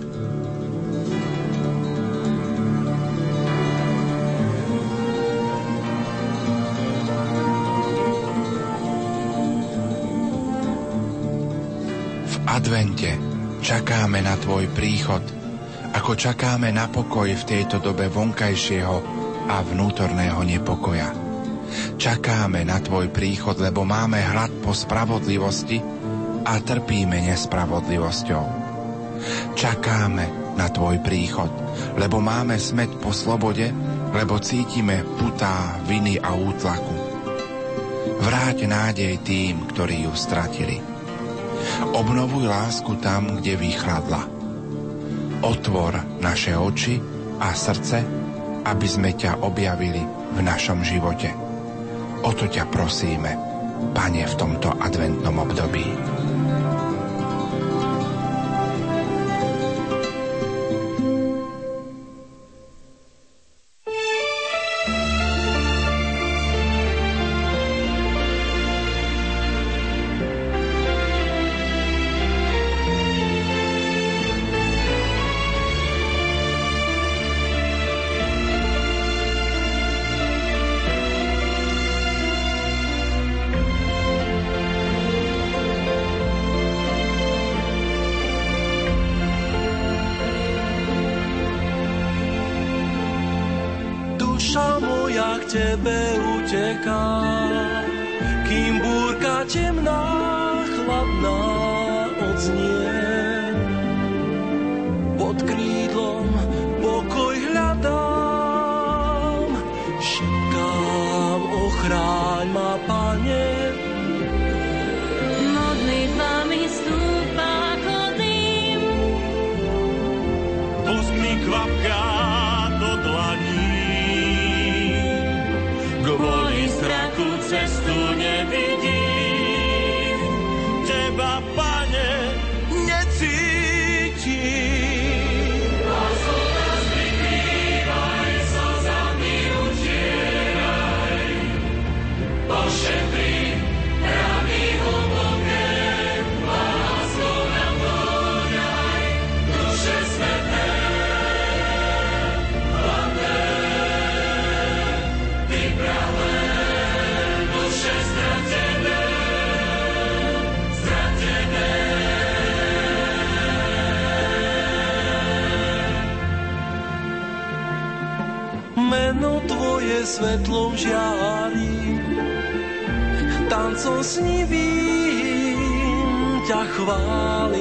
A: Advente čakáme na Tvoj príchod, ako čakáme na pokoj v tejto dobe vonkajšieho a vnútorného nepokoja. Čakáme na Tvoj príchod, lebo máme hlad po spravodlivosti a trpíme nespravodlivosťou. Čakáme na Tvoj príchod, lebo máme smet po slobode, lebo cítime putá viny a útlaku. Vráť nádej tým, ktorí ju stratili Obnovuj lásku tam, kde vychladla. Otvor naše oči a srdce, aby sme ťa objavili v našom živote. O to ťa prosíme, Pane, v tomto adventnom období.
F: Svetlom žiari. Tancom snivým ťa chválim.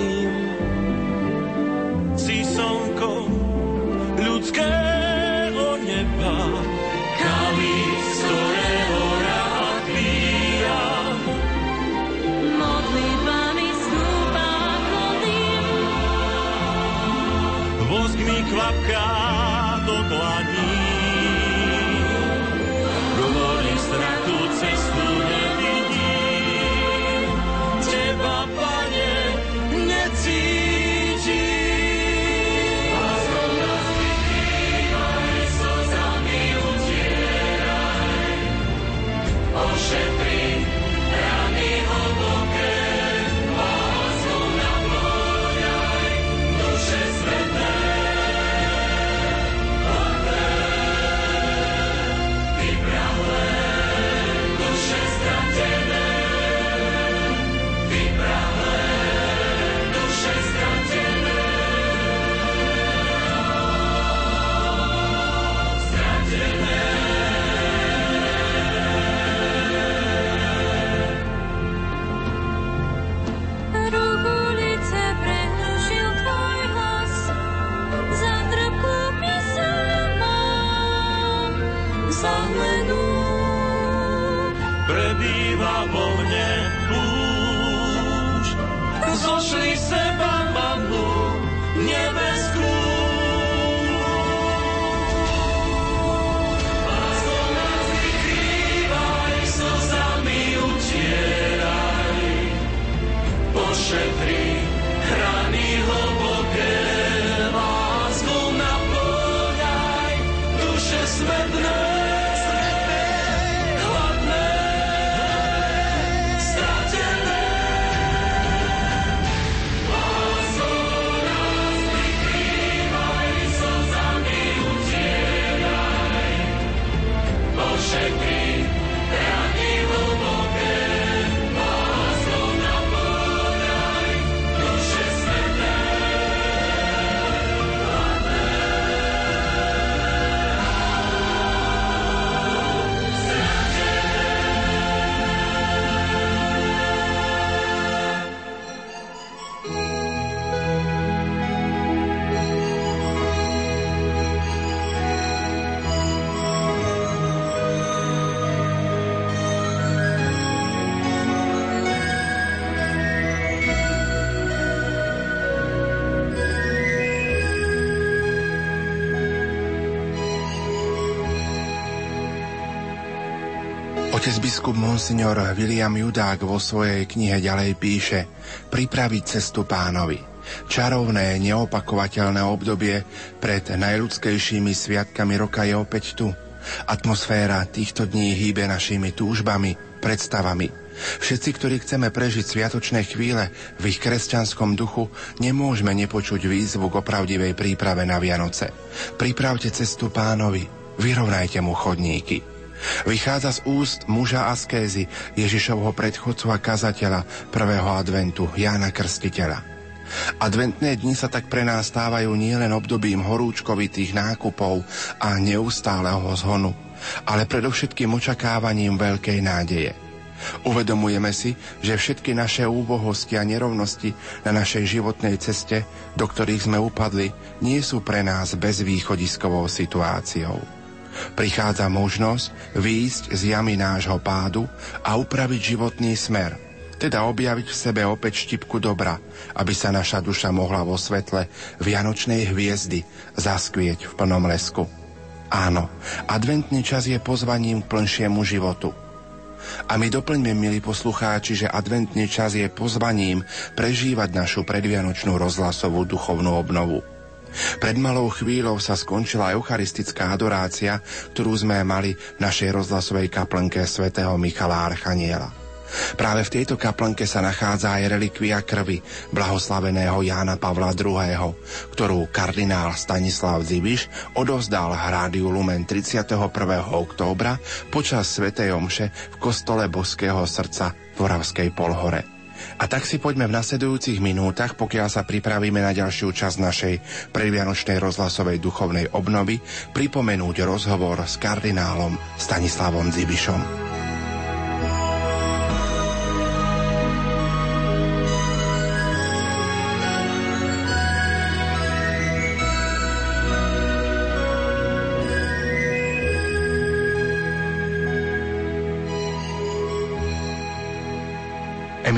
A: Biskup Monsignor William Judák vo svojej knihe ďalej píše Pripraviť cestu pánovi. Čarovné, neopakovateľné obdobie pred najľudskejšími sviatkami roka je opäť tu. Atmosféra týchto dní hýbe našimi túžbami, predstavami. Všetci, ktorí chceme prežiť sviatočné chvíle v ich kresťanskom duchu, nemôžeme nepočuť výzvu k opravdivej príprave na Vianoce. Pripravte cestu pánovi, vyrovnajte mu chodníky. Vychádza z úst muža askézy Ježišovho predchodcu a kazateľa prvého adventu Jána Krstiteľa. Adventné dni sa tak pre nás stávajú nielen obdobím horúčkovitých nákupov a neustáleho zhonu, ale predovšetkým očakávaním veľkej nádeje. Uvedomujeme si, že všetky naše úbohosti a nerovnosti na našej životnej ceste, do ktorých sme upadli, nie sú pre nás bezvýchodiskovou situáciou. Prichádza možnosť výjsť z jamy nášho pádu a upraviť životný smer, teda objaviť v sebe opäť štipku dobra, aby sa naša duša mohla vo svetle vianočnej hviezdy zaskvieť v plnom lesku. Áno, adventný čas je pozvaním k plnšiemu životu. A my doplňme, milí poslucháči, že adventný čas je pozvaním prežívať našu predvianočnú rozhlasovú duchovnú obnovu. Pred malou chvíľou sa skončila eucharistická adorácia, ktorú sme mali v našej rozhlasovej kaplnke svätého Michala Archaniela. Práve v tejto kaplnke sa nachádza aj relikvia krvi blahoslaveného Jána Pavla II., ktorú kardinál Stanislav Zibiš odovzdal Rádiu Lumen 31. októbra počas svätej omše v kostole Boského srdca v Oravskej Polhore. A tak si poďme v nasledujúcich minútach, pokiaľ sa pripravíme na ďalšiu časť našej predvianočnej rozhlasovej duchovnej obnovy, pripomenúť rozhovor s kardinálom Stanislavom Zibišom.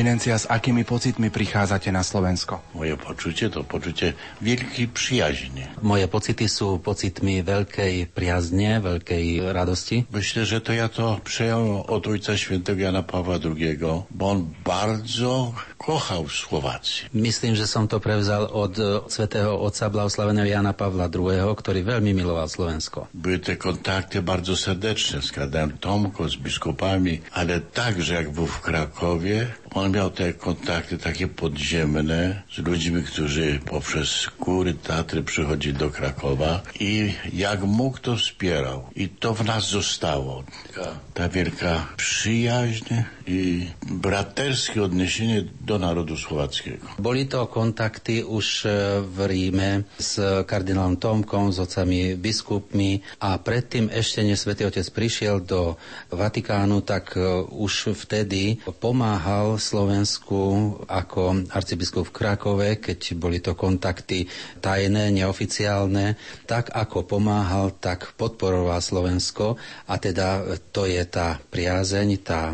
A: Eminencia, s akými pocitmi prichádzate na Slovensko?
G: Moje počucie to počucie wielkiej przyjaźni.
H: Moje pocity sú pocitmi veľkej priazne, veľkej radosti.
G: Myślę, że to ja to przejąłem od Ojca Świętego Jana Pawła II, bo on bardzo kochał Słowację.
H: Myslím, že som to prevzal od svätého otca blahoslaveného Jana Pavla II., ktorý veľmi miloval Slovensko.
G: Były te kontakty bardzo serdeczne z kardynałem Tomko, z biskupami, ale także jak był w Krakowie, on miał te kontakty takie podziemne z ludźmi, którzy poprzez góry Tatry przychodzili do Krakowa i jak mógł to wspierał. I to w nas zostało. Ta, wielka przyjaźń i braterskie odniesienie do narodu słowackiego.
H: Boli to kontakty už e, v Ríme s kardinálom Tomkom, s otcami biskupmi a predtým ešte, než svätý Otec prišiel do Vatikánu, tak e, už vtedy pomáhal Slovensku ako arcibiskup v Krakove, keď boli to kontakty tajné, neoficiálne, tak ako pomáhal, tak podporoval Slovensko a teda to je tá priazeň, tá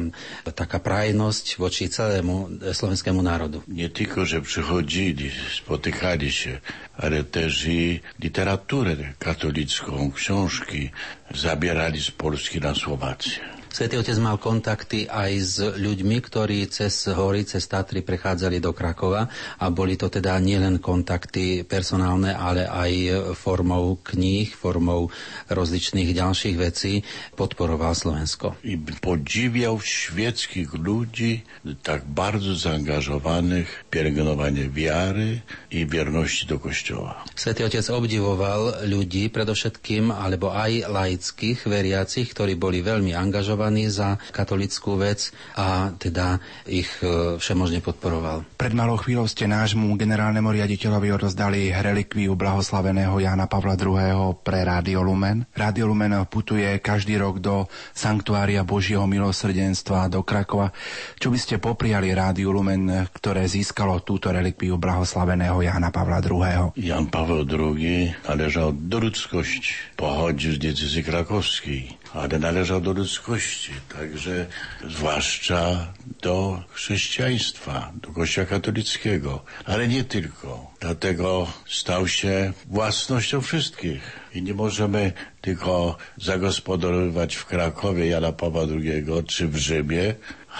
H: taká prajnosť voči celému slovenskému národu.
G: Nie tylko, że przychodzili, spotykali się, ale też i literaturę katolicką, książki zabierali z Polski na Słowację.
H: Svetý Otec mal kontakty aj s ľuďmi, ktorí cez hory, cez Tatry prechádzali do Krakova a boli to teda nielen kontakty personálne, ale aj formou kníh, formou rozličných ďalších vecí podporoval Slovensko.
G: I podziwiał świeckich ludzi tak bardzo zaangażowanych w pielęgnowanie wiary i wierności do Kościoła.
H: Svetý Otec obdivoval ľudí, predovšetkým, alebo aj laických veriacich, ktorí boli veľmi angažovaní považovaní za katolickú vec a teda ich e, všemožne podporoval.
A: Pred malou chvíľou ste nášmu generálnemu riaditeľovi odozdali relikviu blahoslaveného Jána Pavla II. pre Rádio Lumen. Rádio Lumen putuje každý rok do Sanktuária Božieho milosrdenstva do Krakova. Čo by ste popriali Rádiu Lumen, ktoré získalo túto relikviu blahoslaveného Jána Pavla II.
G: Jan Paweł II należał do ludzkości. Pochodził z decyzji krakowskiej ale należał do ludzkości, także zwłaszcza do chrześcijaństwa, do Kościoła katolickiego, ale nie tylko. Dlatego stał się własnością wszystkich i nie możemy tylko zagospodarowywać w Krakowie Jana Pawła II czy w Rzymie,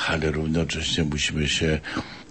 G: ale równocześnie musimy się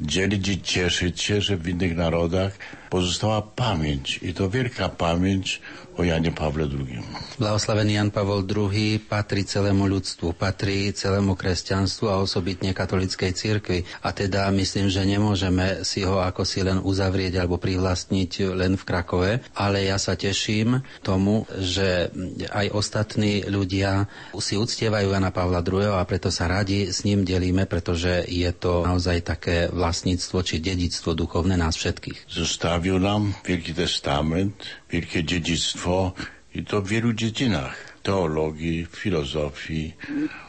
G: dzielić i cieszyć się, że w innych narodach pozostała pamięć i to wielka pamięć o Jane Pavle II.
H: Blahoslavený Jan Pavol II patrí celému ľudstvu, patrí celému kresťanstvu a osobitne katolickej cirkvi. A teda myslím, že nemôžeme si ho ako si len uzavrieť alebo privlastniť len v Krakove, ale ja sa teším tomu, že aj ostatní ľudia si uctievajú Jana Pavla II a preto sa radi s ním delíme, pretože je to naozaj také vlastníctvo či dedictvo duchovné nás všetkých.
G: Zostawił nam Wielki Testament, wielkie dziedzictwo i to w wielu dziedzinach teologii, filozofii,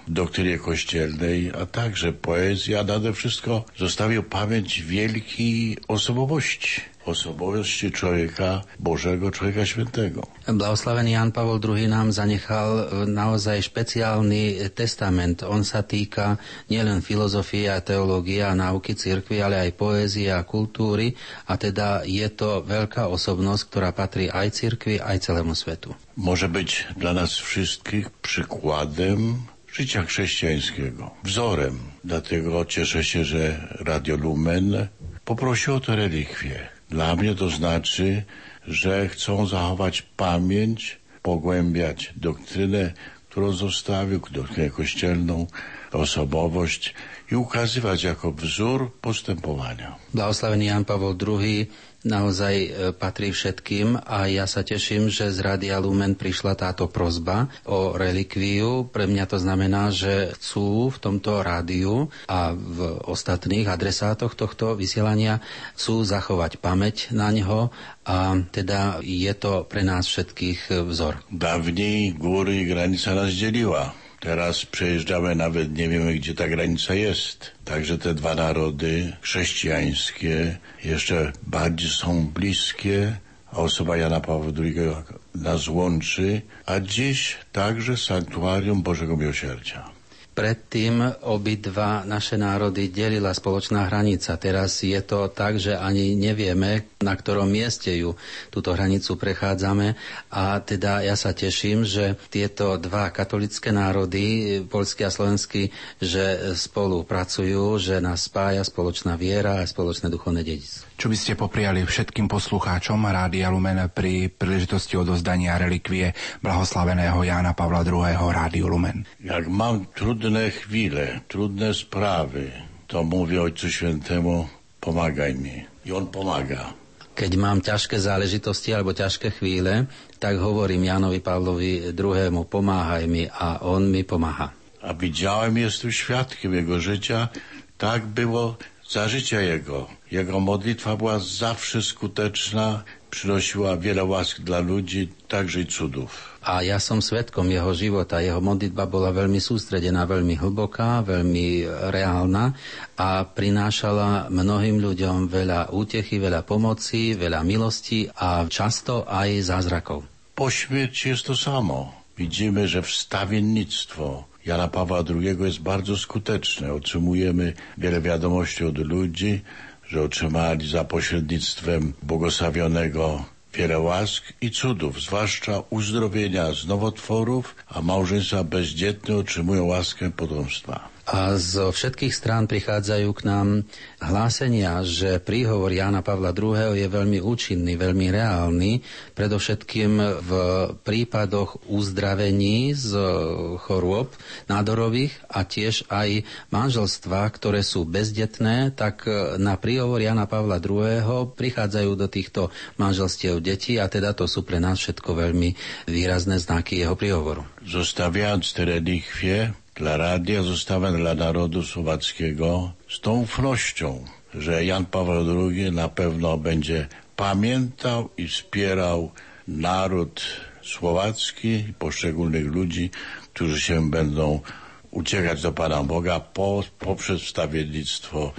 G: doktrynie kościelnej, a także poezji, a nade wszystko zostawił pamięć wielkiej osobowości osobowości człowieka Bożego, człowieka świętego.
H: Blahoslavený Jan Pavol II nám zanechal naozaj špeciálny testament. On sa týka nielen filozofie a teológie a náuky cirkvi, ale aj poézie a kultúry a teda je to veľká osobnosť, ktorá patrí aj cirkvi, aj celému svetu.
G: Może być dla nas wszystkich przykładem życia chrześcijańskiego, wzorem. Dlatego cieszę się, że Radio Lumen poprosiło o tę relikwię. Dla mnie to znaczy, że chcą zachować pamięć, pogłębiać doktrynę, którą zostawił, doktrynę kościelną, osobowość i ukazywać jako wzór postępowania.
H: Blahoslavený Jan Pavel II naozaj e, patrí všetkým a ja sa teším, že z Radia Lumen prišla táto prozba o relikviu. Pre mňa to znamená, že chcú v tomto rádiu a v ostatných adresátoch tohto vysielania chcú zachovať pamäť na neho a teda je to pre nás všetkých vzor.
G: Dawniej góry granica nás delila. Teraz przejeżdżamy, nawet nie wiemy, gdzie ta granica jest. Także te dwa narody chrześcijańskie jeszcze bardziej są bliskie, a osoba Jana Pawła II nas łączy, a dziś także sanktuarium Bożego Miłosierdzia.
H: Predtým obidva naše národy delila spoločná hranica. Teraz je to tak, že ani nevieme, na ktorom mieste ju túto hranicu prechádzame. A teda ja sa teším, že tieto dva katolické národy, polský a slovenský, že spolupracujú, že nás spája spoločná viera a spoločné duchovné dedictvo.
A: Čo by ste popriali všetkým poslucháčom Rádia Lumen pri príležitosti odozdania relikvie blahoslaveného Jána Pavla II. Rádiu Lumen?
G: Jak mam trudne chwile, trudne sprawy, to mówię Ojcu Świętemu, pomagaj mi. I On pomaga.
H: Keď mám ťažké záležitosti alebo ťažké chvíle, tak hovorím Jánovi Pavlovi II. pomáhaj mi a on mi pomáha.
G: A widziałem, jestem świadkiem Jego życia. Tak było za życia Jego. Jego modlitwa była zawsze skuteczna, przynosiła wiele łask dla ludzi, także i cudów.
H: A ja som svetkom jeho života. Jeho modlitba bola veľmi sústredená, veľmi hlboká, veľmi reálna a prinášala mnohým ľuďom veľa útechy, veľa pomoci, veľa milostí a často aj zázrakov.
G: Po śmierci jest to samo. Widzimy, że wstawiennictwo Jana Pawła II jest bardzo skuteczne. Otrzymujemy wiele wiadomości od ludzi, że otrzymali za pośrednictwem błogosławionego wiele łask i cudów, zwłaszcza uzdrowienia z nowotworów, a małżeństwa bezdzietne otrzymują łaskę potomstwa.
H: A zo všetkých strán prichádzajú k nám hlásenia, že príhovor Jána Pavla II. je veľmi účinný, veľmi reálny, predovšetkým v prípadoch uzdravení z chorôb nádorových a tiež aj manželstva, ktoré sú bezdetné, tak na príhovor Jána Pavla II. prichádzajú do týchto manželstiev deti a teda to sú pre nás všetko veľmi výrazné znaky jeho príhovoru.
G: Zostawiając te relikwie, dla radia zostawiam dla narodu słowackiego z tą ufnością, że Jan Paweł II na pewno będzie pamiętał i wspierał naród słowacki i poszczególnych ludzi, którzy się będą uciekać do Pana Boga po, poprzez wstawiennictwo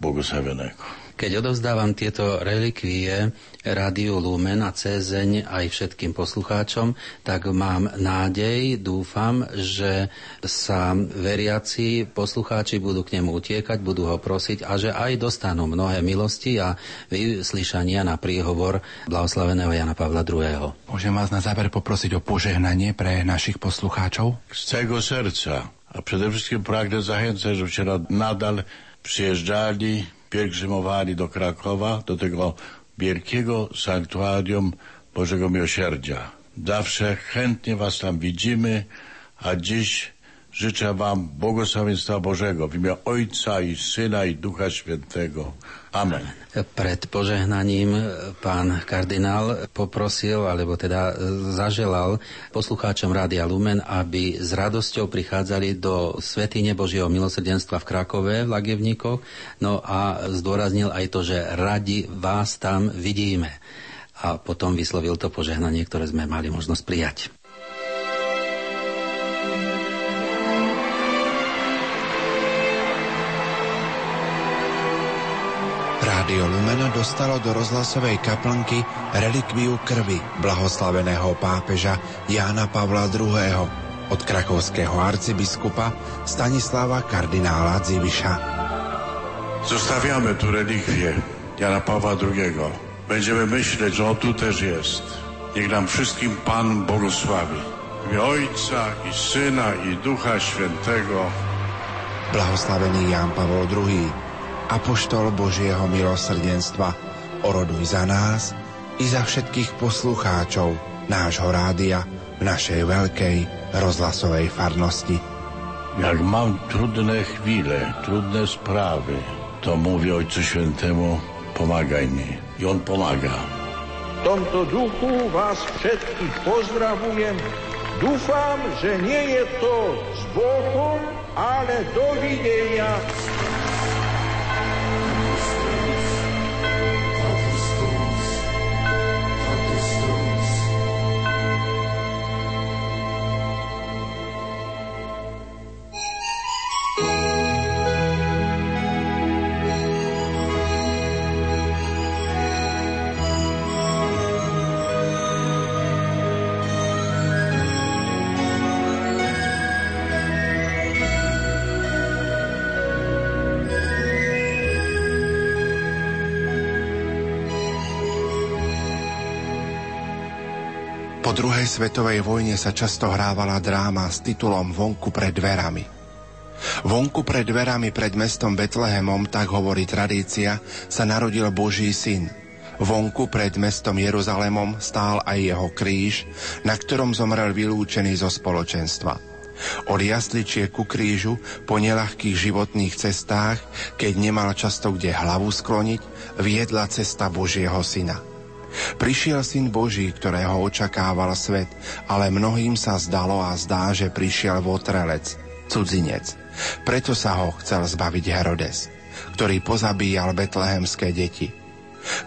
G: błogosławionego.
H: Keď odovzdávam tieto relikvie Rádiu Lumen a Cezeň aj všetkým poslucháčom, tak mám nádej, dúfam, že sa veriaci poslucháči budú k nemu utiekať, budú ho prosiť a že aj dostanú mnohé milosti a vyslyšania na príhovor blahoslaveného Jana Pavla II.
A: Môžem vás na záver poprosiť o požehnanie pre našich poslucháčov?
G: Z całego serca, a przede wszystkim pragnę zachęcać, żebyście nadal przyjeżdżali pielgrzymowali do Krakowa, do tego wielkiego sanktuarium Bożego Miłosierdzia. Zawsze chętnie Was tam widzimy, a dziś życzę Wam błogosławieństwa Bożego w imię Ojca i Syna i Ducha Świętego. Amen.
H: Pred požehnaním pán kardinál poprosil, alebo teda zaželal poslucháčom Rádia Lumen, aby s radosťou prichádzali do Svetine Božieho milosrdenstva v Krakove v Lagevníkoch, no a zdôraznil aj to, že radi vás tam vidíme. A potom vyslovil to požehnanie, ktoré sme mali možnosť prijať.
A: Rádio Lumena dostalo do rozhlasovej kaplnky relikviu krvi blahoslaveného pápeža Jána Pavla II. od krakovského arcybiskupa Stanislava kardinála Dziwisza.
G: Zostawiamy tu relikwię Jana Pawła II. Będziemy myśleć, że on tu też jest. Niech nam wszystkim Pan błogosławi. W imię Ojca i Syna i Ducha Świętego.
A: Blahoslavený Ján Pavol II, apoštol Božieho milosrdenstva, oroduj za nás i za všetkých poslucháčov nášho rádia v našej veľkej rozhlasovej farnosti.
G: Jak mam trudne chwile, trudne sprawy, to mówię Ojcu Świętemu, pomagaj mi. I On pomaga.
I: W tomto duchu was všetkých pozdravujem. Dúfam, že nie je to s Bohom, ale dovidenia.
A: Po druhej svetovej vojne sa často hrávala dráma s titulom Vonku pred dverami. Vonku pred dverami pred mestom Betlehemom, tak hovorí tradícia, sa narodil Boží syn. Vonku pred mestom Jeruzalemom stál aj jeho kríž, na ktorom zomrel vylúčený zo spoločenstva. Od jasličie ku krížu po nelahkých životných cestách, keď nemal často kde hlavu skloniť, viedla cesta Božieho syna. Prišiel syn Boží, ktorého očakával svet, ale mnohým sa zdalo a zdá, že prišiel votrelec, cudzinec. Preto sa ho chcel zbaviť Herodes. ktorý pozabíjal betlehemské deti.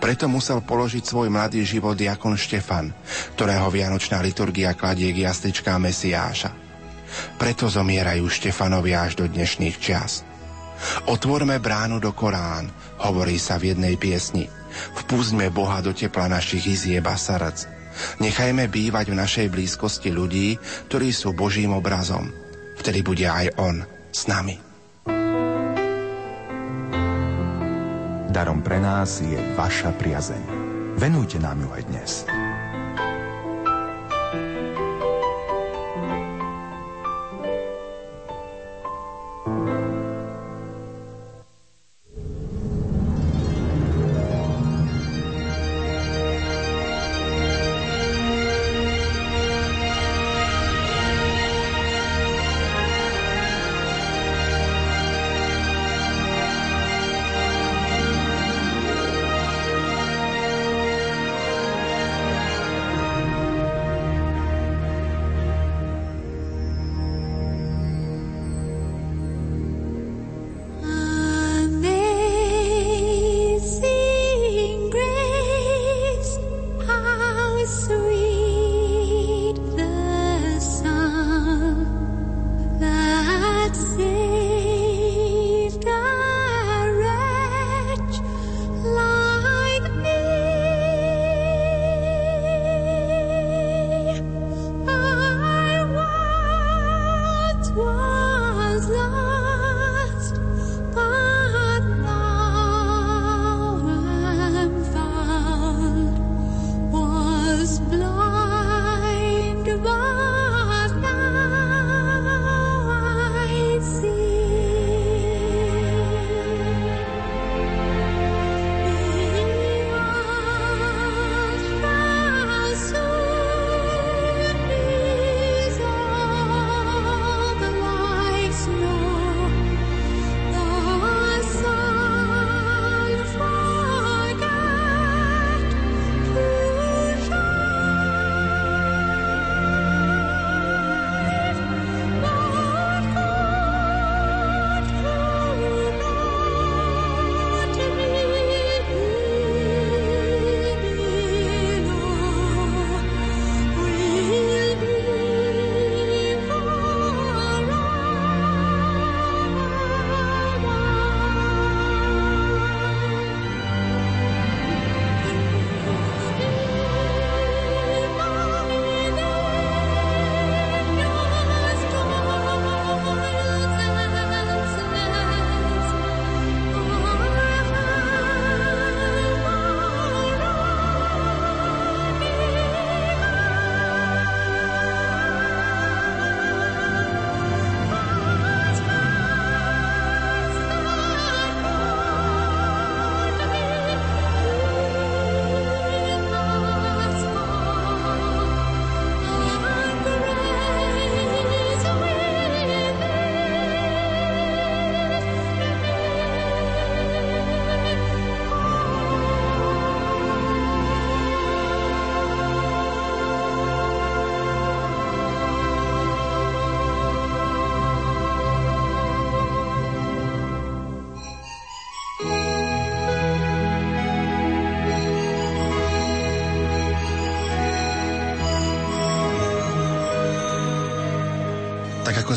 A: Preto musel položiť svoj mladý život diakon Štefan, ktorého vianočná liturgia kladie k jasličká Mesiáša. Preto zomierajú Štefanovi až do dnešných čias. Otvorme bránu do Korán, hovorí sa v jednej piesni. Vpúzme Boha do tepla našich izieb a srdc. Nechajme bývať v našej blízkosti ľudí, ktorí sú Božím obrazom. Vtedy bude aj On s nami.
E: Darom pre nás je vaša priazeň. Venujte nám ju aj dnes.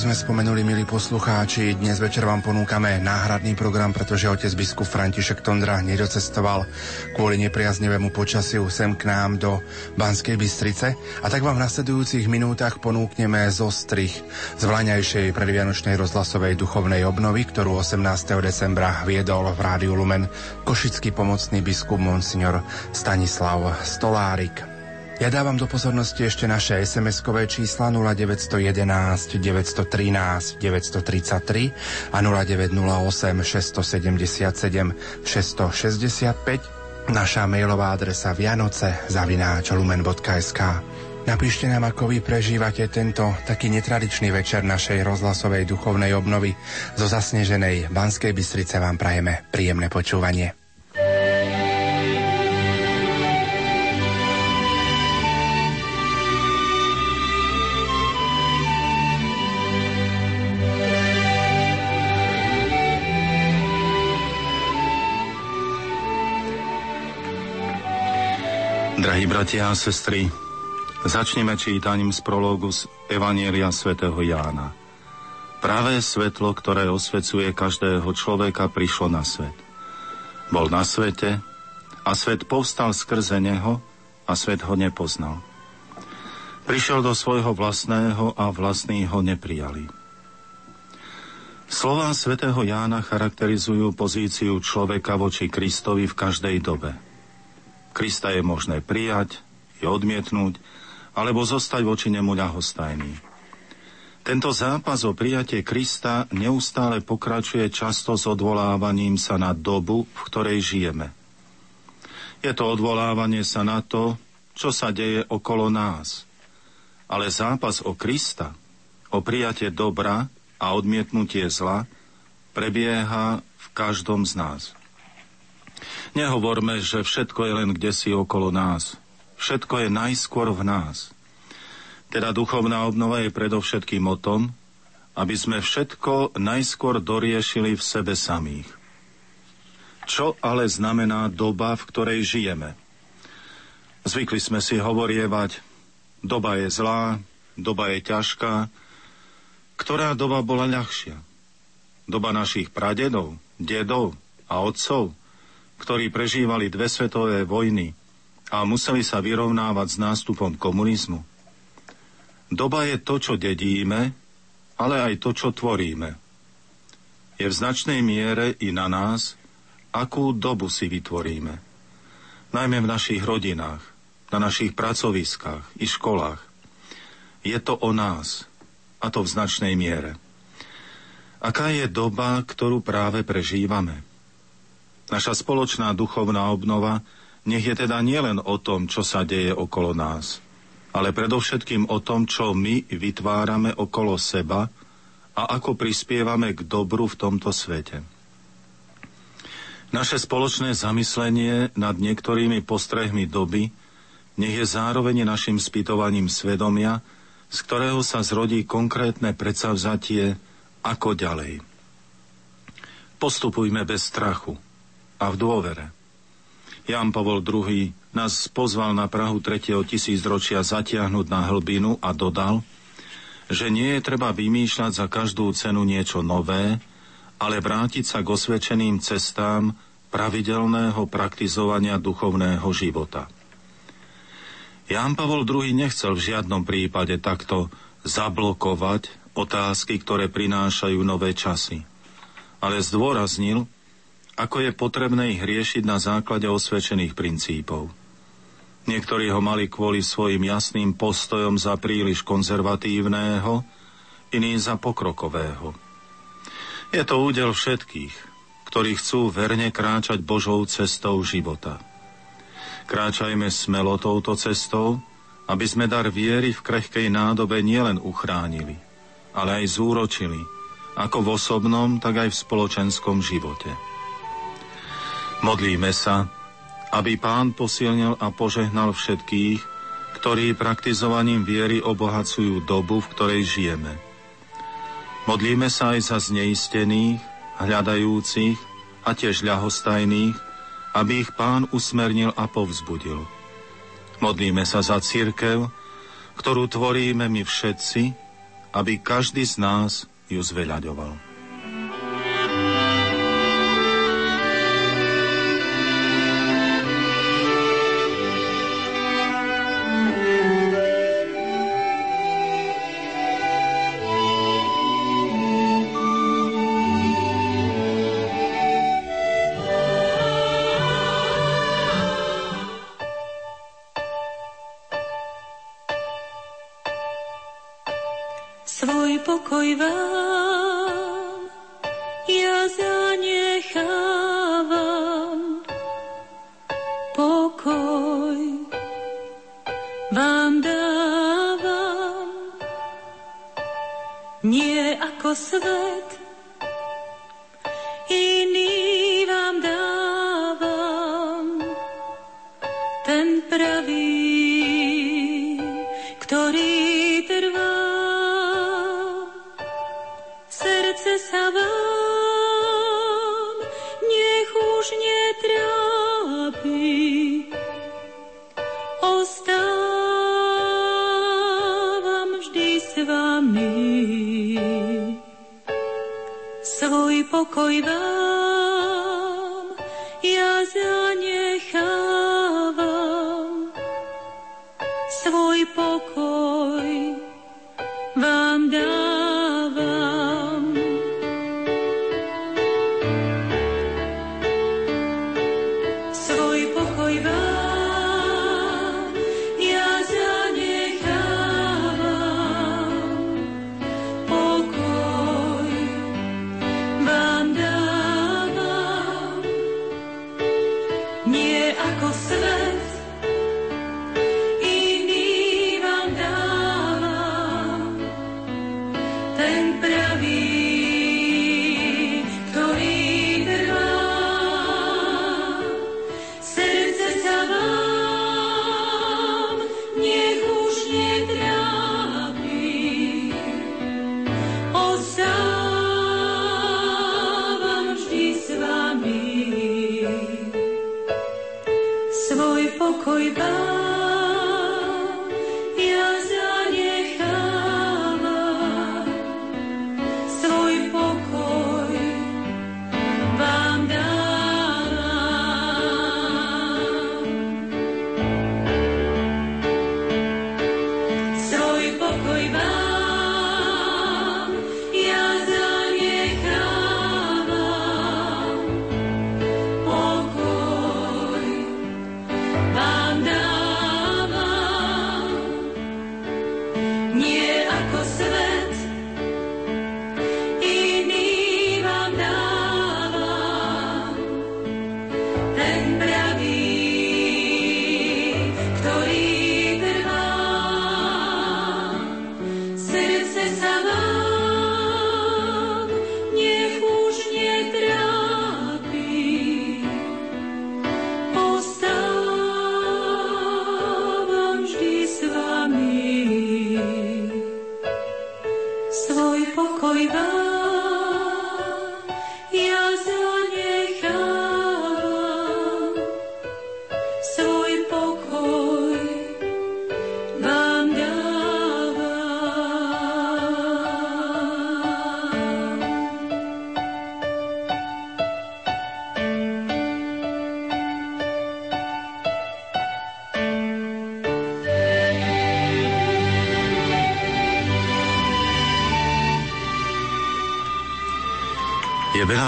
A: Sme spomenuli, milí poslucháči, dnes večer vám ponúkame náhradný program, pretože otec biskup František Tondra nedocestoval kvôli nepriaznivému počasiu sem k nám do Banskej Bystrice. A tak vám v nasledujúcich minútach ponúkneme zostrich z vlaňajšej predvianočnej rozhlasovej duchovnej obnovy, ktorú 18. decembra viedol v Rádiu Lumen košický pomocný biskup Monsignor Stanislav Stolárik. Ja dávam do pozornosti ešte naše SMS-kové čísla 0911 913 933 a 0908 677 665 naša mailová adresa vianoce zavináč lumen.sk Napíšte nám, ako vy prežívate tento taký netradičný večer našej rozhlasovej duchovnej obnovy. Zo zasneženej Banskej Bystrice vám prajeme príjemné počúvanie.
J: Drahí bratia a sestry, začneme čítaním z prologu z Evanielia svätého Jána. Pravé svetlo, ktoré osvecuje každého človeka, prišlo na svet. Bol na svete a svet povstal skrze neho a svet ho nepoznal. Prišiel do svojho vlastného a vlastní ho neprijali. Slová svätého Jána charakterizujú pozíciu človeka voči Kristovi v každej dobe – Krista je možné prijať, je odmietnúť, alebo zostať voči nemu ľahostajný. Tento zápas o prijatie Krista neustále pokračuje často s odvolávaním sa na dobu, v ktorej žijeme. Je to odvolávanie sa na to, čo sa deje okolo nás. Ale zápas o Krista, o prijatie dobra a odmietnutie zla prebieha v každom z nás. Nehovorme, že všetko je len kde si okolo nás. Všetko je najskôr v nás. Teda duchovná obnova je predovšetkým o tom, aby sme všetko najskôr doriešili v sebe samých. Čo ale znamená doba, v ktorej žijeme? Zvykli sme si hovorievať, doba je zlá, doba je ťažká. Ktorá doba bola ľahšia? Doba našich pradedov, dedov a otcov? Ktorí prežívali dve svetové vojny a museli sa vyrovnávať s nástupom komunizmu. Doba je to, čo dedíme, ale aj to, čo tvoríme. Je v značnej miere i na nás, akú dobu si vytvoríme. Najmä v našich rodinách, na našich pracoviskách i školách. Je to o nás, a to v značnej miere. Aká je doba, ktorú práve prežívame? Naša spoločná duchovná obnova nech je teda nielen o tom, čo sa deje okolo nás, ale predovšetkým o tom, čo my vytvárame okolo seba a ako prispievame k dobru v tomto svete. Naše spoločné zamyslenie nad niektorými postrehmi doby nech je zároveň našim spýtovaním svedomia, z ktorého sa zrodí konkrétne predsavzatie, ako ďalej. Postupujme bez strachu, a v dôvere. Jan Pavol II nás pozval na Prahu 3. tisícročia zatiahnuť na hlbinu a dodal, že nie je treba vymýšľať za každú cenu niečo nové, ale vrátiť sa k osvedčeným cestám pravidelného praktizovania duchovného života. Ján Pavol II nechcel v žiadnom prípade takto zablokovať otázky, ktoré prinášajú nové časy, ale zdôraznil, ako je potrebné ich riešiť na základe osvedčených princípov. Niektorí ho mali kvôli svojim jasným postojom za príliš konzervatívneho, iní za pokrokového. Je to údel všetkých, ktorí chcú verne kráčať Božou cestou života. Kráčajme smelo touto cestou, aby sme dar viery v krehkej nádobe nielen uchránili, ale aj zúročili, ako v osobnom, tak aj v spoločenskom živote. Modlíme sa, aby Pán posilnil a požehnal všetkých, ktorí praktizovaním viery obohacujú dobu, v ktorej žijeme. Modlíme sa aj za zneistených, hľadajúcich a tiež ľahostajných, aby ich Pán usmernil a povzbudil. Modlíme sa za církev, ktorú tvoríme my všetci, aby každý z nás ju zveľaďoval.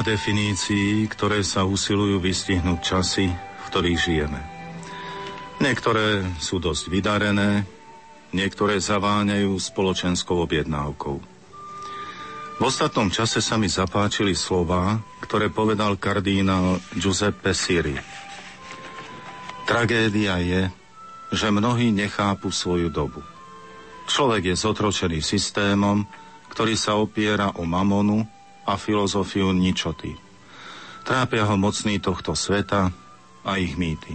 J: Definícií, ktoré sa usilujú vystihnúť časy, v ktorých žijeme. Niektoré sú dosť vydarené, niektoré zaváňajú spoločenskou objednávkou. V ostatnom čase sa mi zapáčili slova, ktoré povedal kardínál Giuseppe Siri. Tragédia je, že mnohí nechápu svoju dobu. Človek je zotročený systémom, ktorý sa opiera o mamonu, a filozofiu ničoty. Trápia ho mocní tohto sveta a ich mýty.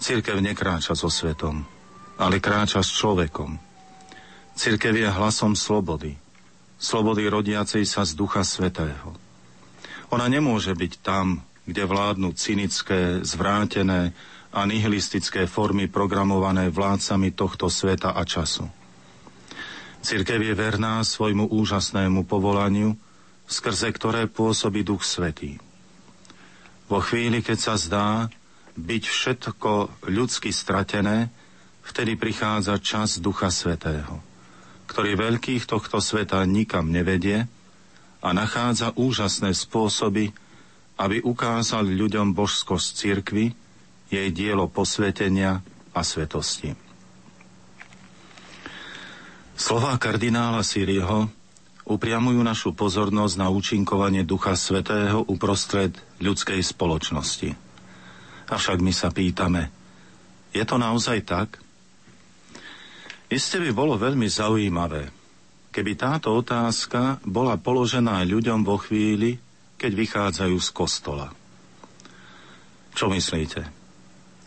J: Cirkev nekráča so svetom, ale kráča s človekom. Cirkev je hlasom slobody, slobody rodiacej sa z Ducha Svetého. Ona nemôže byť tam, kde vládnu cynické, zvrátené a nihilistické formy programované vládcami tohto sveta a času. Cirkev je verná svojmu úžasnému povolaniu, skrze ktoré pôsobí Duch Svetý. Vo chvíli, keď sa zdá byť všetko ľudsky stratené, vtedy prichádza čas Ducha Svetého, ktorý veľkých tohto sveta nikam nevedie a nachádza úžasné spôsoby, aby ukázal ľuďom božskosť cirkvy, jej dielo posvetenia a svetosti. Slová kardinála Siriho upriamujú našu pozornosť na účinkovanie Ducha Svetého uprostred ľudskej spoločnosti. Avšak my sa pýtame, je to naozaj tak? Isté by bolo veľmi zaujímavé, keby táto otázka bola položená ľuďom vo chvíli, keď vychádzajú z kostola. Čo myslíte?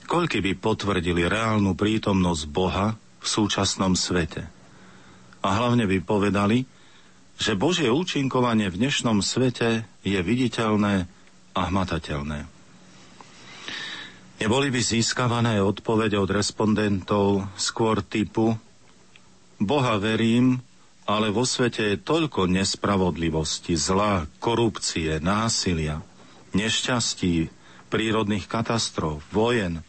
J: Koľky by potvrdili reálnu prítomnosť Boha v súčasnom svete? A hlavne by povedali, že Božie účinkovanie v dnešnom svete je viditeľné a hmatateľné. Neboli by získavané odpovede od respondentov skôr typu Boha verím, ale vo svete je toľko nespravodlivosti, zla, korupcie, násilia, nešťastí, prírodných katastrof, vojen,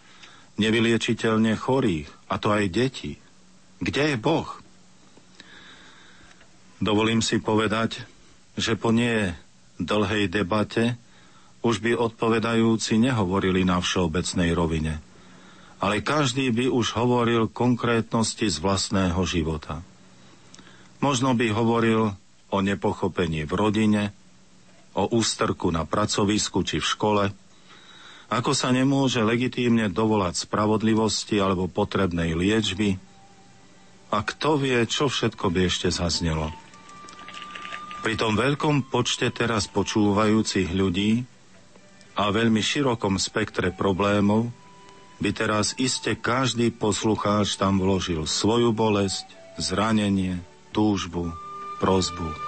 J: nevyliečiteľne chorých, a to aj detí, Kde je Boh? Dovolím si povedať, že po nie dlhej debate už by odpovedajúci nehovorili na všeobecnej rovine, ale každý by už hovoril konkrétnosti z vlastného života. Možno by hovoril o nepochopení v rodine, o ústrku na pracovisku či v škole, ako sa nemôže legitímne dovolať spravodlivosti alebo potrebnej liečby a kto vie, čo všetko by ešte zaznelo. Pri tom veľkom počte teraz počúvajúcich ľudí a veľmi širokom spektre problémov by teraz iste každý poslucháč tam vložil svoju bolesť, zranenie, túžbu, prozbu.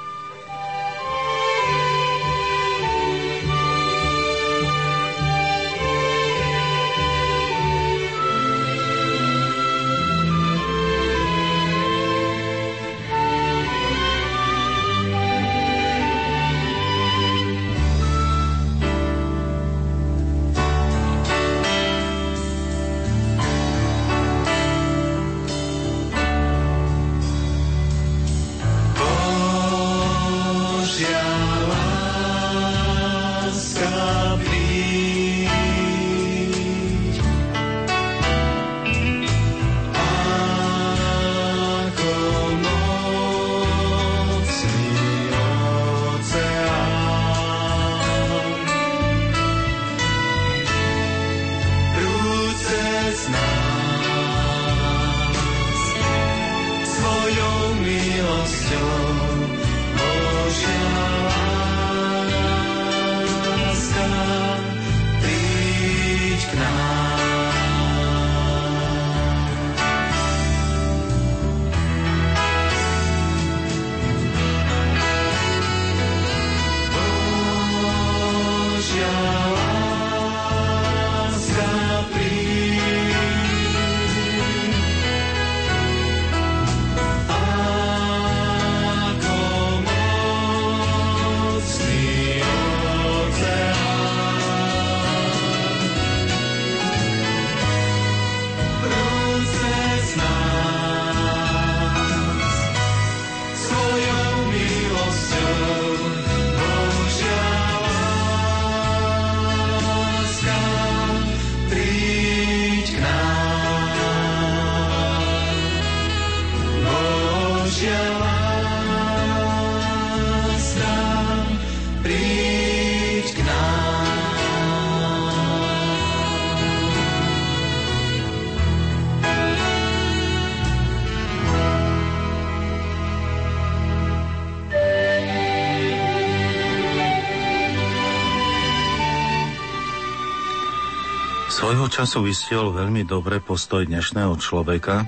J: Svojho času vystiel veľmi dobre postoj dnešného človeka,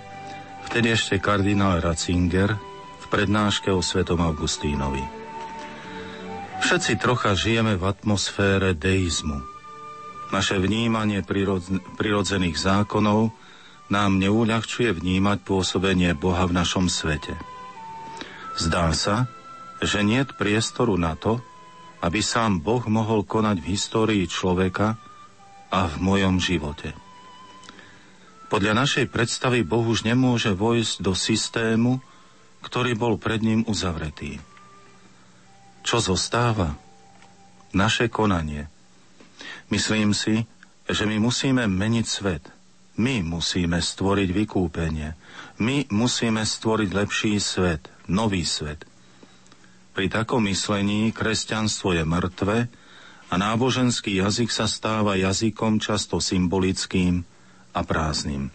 J: vtedy ešte kardinál Ratzinger v prednáške o svetom Augustínovi. Všetci trocha žijeme v atmosfére deizmu. Naše vnímanie prirodzených zákonov nám neuľahčuje vnímať pôsobenie Boha v našom svete. Zdá sa, že nie priestoru na to, aby sám Boh mohol konať v histórii človeka, a v mojom živote. Podľa našej predstavy Boh už nemôže vojsť do systému, ktorý bol pred ním uzavretý. Čo zostáva? Naše konanie. Myslím si, že my musíme meniť svet. My musíme stvoriť vykúpenie. My musíme stvoriť lepší svet, nový svet. Pri takom myslení kresťanstvo je mŕtve a náboženský jazyk sa stáva jazykom často symbolickým a prázdnym.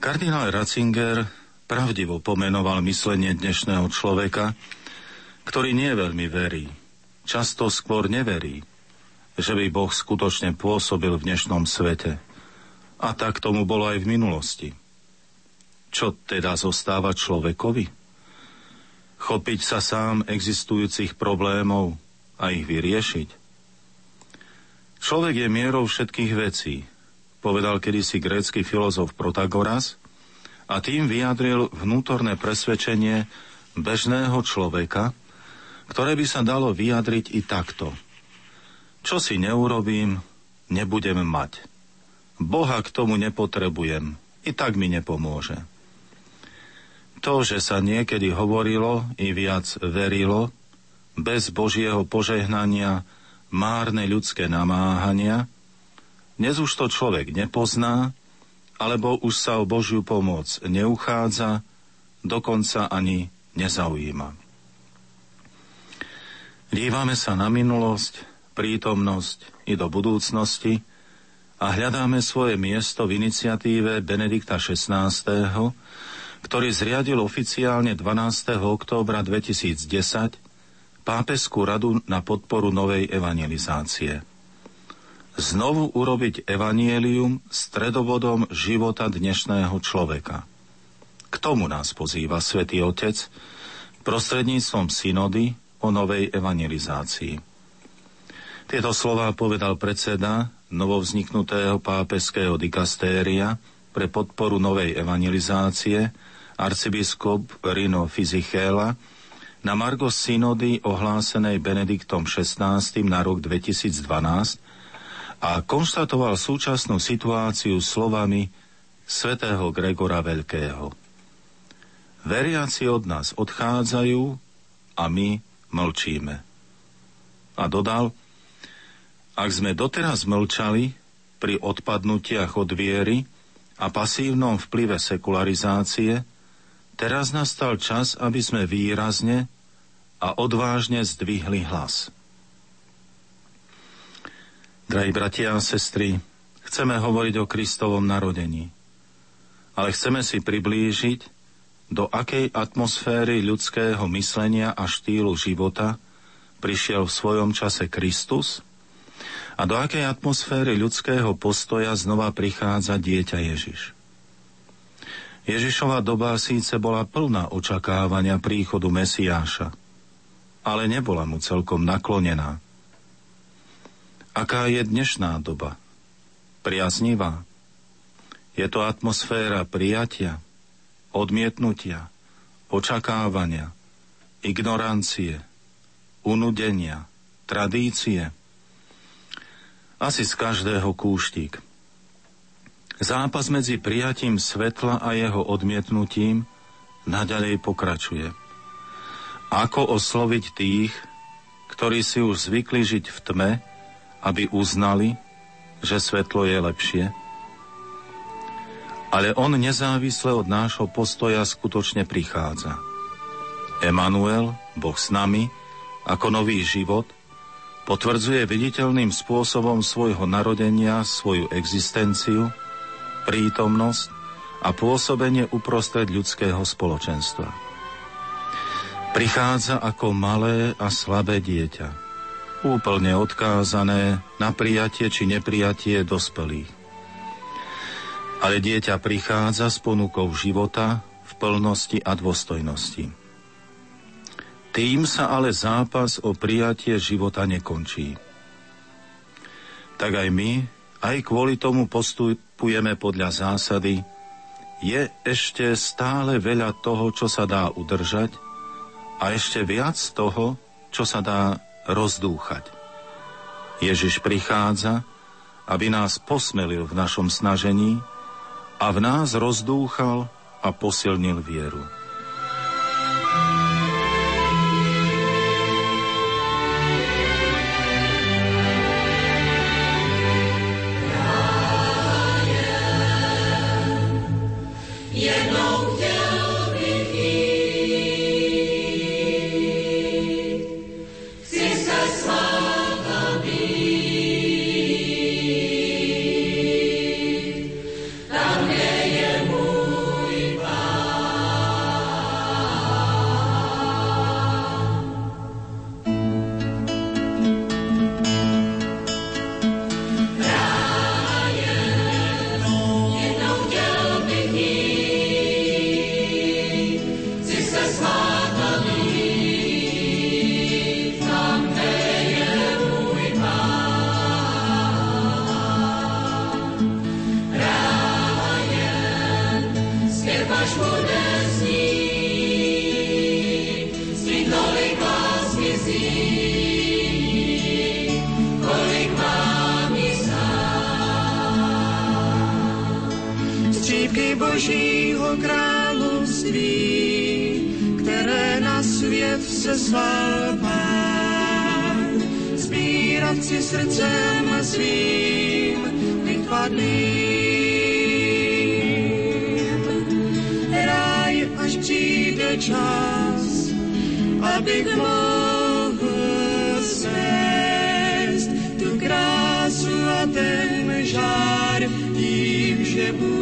J: Kardinál Ratzinger pravdivo pomenoval myslenie dnešného človeka, ktorý nie veľmi verí, často skôr neverí, že by Boh skutočne pôsobil v dnešnom svete. A tak tomu bolo aj v minulosti. Čo teda zostáva človekovi? Chopiť sa sám existujúcich problémov, a ich vyriešiť. Človek je mierou všetkých vecí, povedal kedysi grécky filozof Protagoras a tým vyjadril vnútorné presvedčenie bežného človeka, ktoré by sa dalo vyjadriť i takto. Čo si neurobím, nebudem mať. Boha k tomu nepotrebujem, i tak mi nepomôže. To, že sa niekedy hovorilo i viac verilo, bez Božieho požehnania, márne ľudské namáhania, dnes už to človek nepozná, alebo už sa o Božiu pomoc neuchádza, dokonca ani nezaujíma. Dívame sa na minulosť, prítomnosť i do budúcnosti a hľadáme svoje miesto v iniciatíve Benedikta XVI, ktorý zriadil oficiálne 12. októbra 2010 pápeskú radu na podporu novej evangelizácie znovu urobiť evanielium stredobodom života dnešného človeka. K tomu nás pozýva svätý Otec prostredníctvom synody o novej evangelizácii. Tieto slová povedal predseda novovzniknutého pápeského dikastéria pre podporu novej evangelizácie arcibiskup Rino Fizichéla na Margos synody ohlásenej Benediktom XVI na rok 2012 a konštatoval súčasnú situáciu slovami svätého Gregora Veľkého. Veriaci od nás odchádzajú a my mlčíme. A dodal, ak sme doteraz mlčali pri odpadnutiach od viery a pasívnom vplyve sekularizácie, teraz nastal čas, aby sme výrazne a odvážne zdvihli hlas. Drahí bratia a sestry, chceme hovoriť o Kristovom narodení, ale chceme si priblížiť, do akej atmosféry ľudského myslenia a štýlu života prišiel v svojom čase Kristus a do akej atmosféry ľudského postoja znova prichádza dieťa Ježiš. Ježišova doba síce bola plná očakávania príchodu Mesiáša, ale nebola mu celkom naklonená – Aká je dnešná doba? Priaznivá. Je to atmosféra prijatia, odmietnutia, očakávania, ignorancie, unudenia, tradície. Asi z každého kúštik. Zápas medzi prijatím svetla a jeho odmietnutím naďalej pokračuje. Ako osloviť tých, ktorí si už zvykli žiť v tme, aby uznali, že svetlo je lepšie. Ale on nezávisle od nášho postoja skutočne prichádza. Emanuel, Boh s nami, ako nový život, potvrdzuje viditeľným spôsobom svojho narodenia svoju existenciu, prítomnosť a pôsobenie uprostred ľudského spoločenstva. Prichádza ako malé a slabé dieťa, úplne odkázané na prijatie či neprijatie dospelých. Ale dieťa prichádza s ponukou života v plnosti a dôstojnosti. Tým sa ale zápas o prijatie života nekončí. Tak aj my, aj kvôli tomu postupujeme podľa zásady, je ešte stále veľa toho, čo sa dá udržať a ešte viac toho, čo sa dá rozdúchať. Ježiš prichádza, aby nás posmelil v našom snažení a v nás rozdúchal a posilnil vieru.
K: Přijde čas, abych mohl svést tu krásu a ten žár tím, že Bůh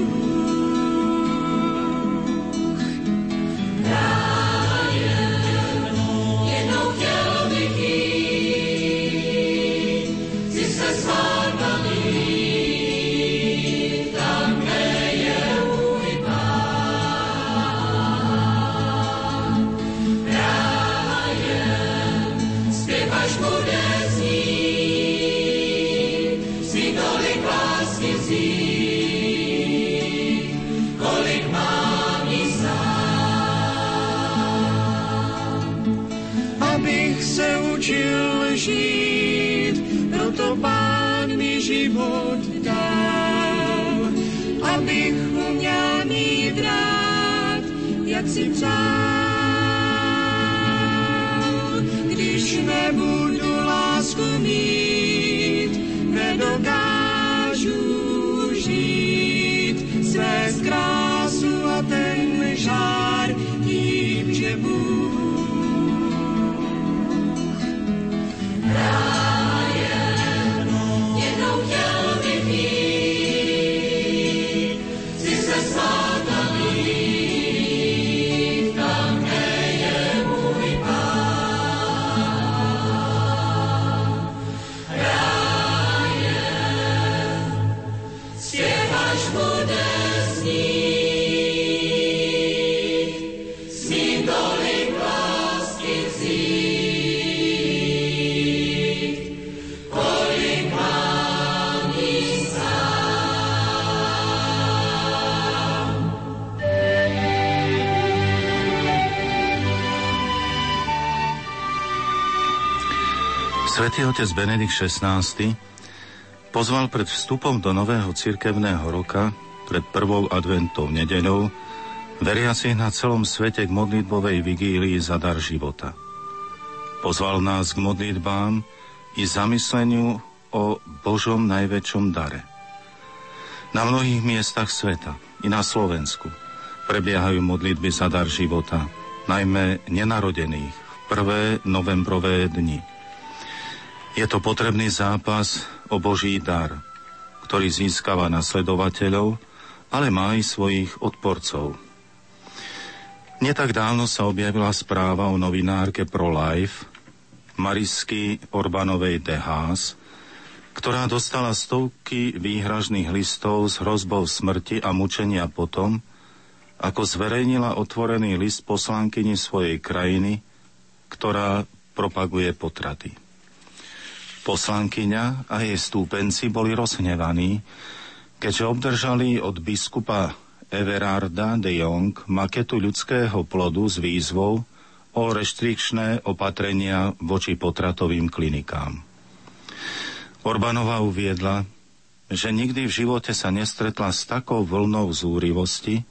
J: otec Benedikt XVI pozval pred vstupom do nového cirkevného roka, pred prvou adventou nedeľou, veriacich na celom svete k modlitbovej vigílii za dar života. Pozval nás k modlitbám i zamysleniu o Božom najväčšom dare. Na mnohých miestach sveta, i na Slovensku, prebiehajú modlitby za dar života, najmä nenarodených, v prvé novembrové dni. Je to potrebný zápas o Boží dar, ktorý získava nasledovateľov, ale má aj svojich odporcov. Netak dávno sa objavila správa o novinárke ProLife, Marisky Orbanovej de Haas, ktorá dostala stovky výhražných listov s hrozbou smrti a mučenia potom, ako zverejnila otvorený list poslankyni svojej krajiny, ktorá propaguje potraty. Poslankyňa a jej stúpenci boli rozhnevaní, keďže obdržali od biskupa Everarda de Jong maketu ľudského plodu s výzvou o reštrikčné opatrenia voči potratovým klinikám. Orbánova uviedla, že nikdy v živote sa nestretla s takou vlnou zúrivosti,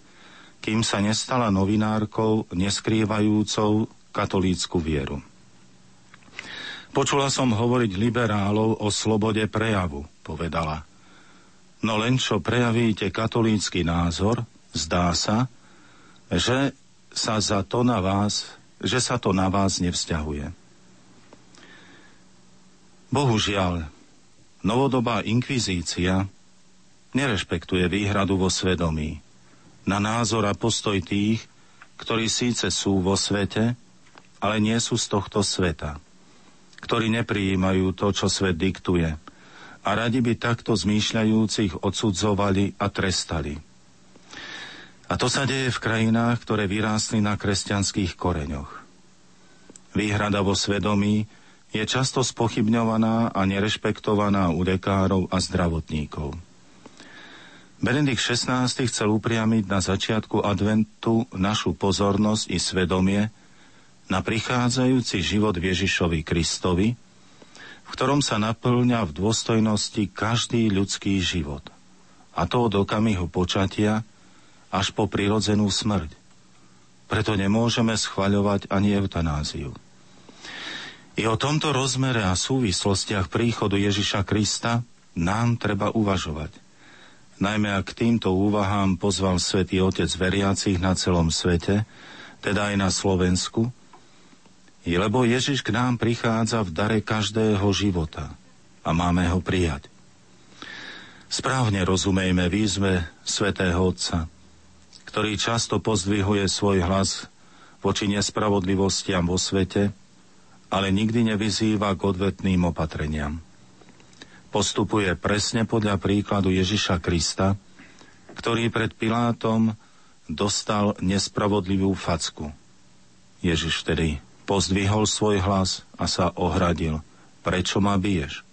J: kým sa nestala novinárkou neskrývajúcou katolícku vieru. Počula som hovoriť liberálov o slobode prejavu, povedala. No len čo prejavíte katolícky názor, zdá sa, že sa za to na vás, že sa to na vás nevzťahuje. Bohužiaľ, novodobá inkvizícia nerešpektuje výhradu vo svedomí na názor a postoj tých, ktorí síce sú vo svete, ale nie sú z tohto sveta, ktorí neprijímajú to, čo svet diktuje a radi by takto zmýšľajúcich odsudzovali a trestali. A to sa deje v krajinách, ktoré vyrástli na kresťanských koreňoch. Výhrada vo svedomí je často spochybňovaná a nerešpektovaná u lekárov a zdravotníkov. Benedikt XVI chcel upriamiť na začiatku adventu našu pozornosť i svedomie na prichádzajúci život Ježišovi Kristovi, v ktorom sa naplňa v dôstojnosti každý ľudský život. A to od okamihu počatia až po prirodzenú smrť. Preto nemôžeme schvaľovať ani eutanáziu. I o tomto rozmere a súvislostiach príchodu Ježiša Krista nám treba uvažovať. Najmä ak týmto úvahám pozval svätý Otec veriacich na celom svete, teda aj na Slovensku, lebo Ježiš k nám prichádza v dare každého života a máme ho prijať. Správne rozumejme výzve svätého Otca, ktorý často pozdvihuje svoj hlas voči nespravodlivostiam vo svete, ale nikdy nevyzýva k odvetným opatreniam. Postupuje presne podľa príkladu Ježiša Krista, ktorý pred Pilátom dostal nespravodlivú facku. Ježiš vtedy pozdvihol svoj hlas a sa ohradil. Prečo ma biješ?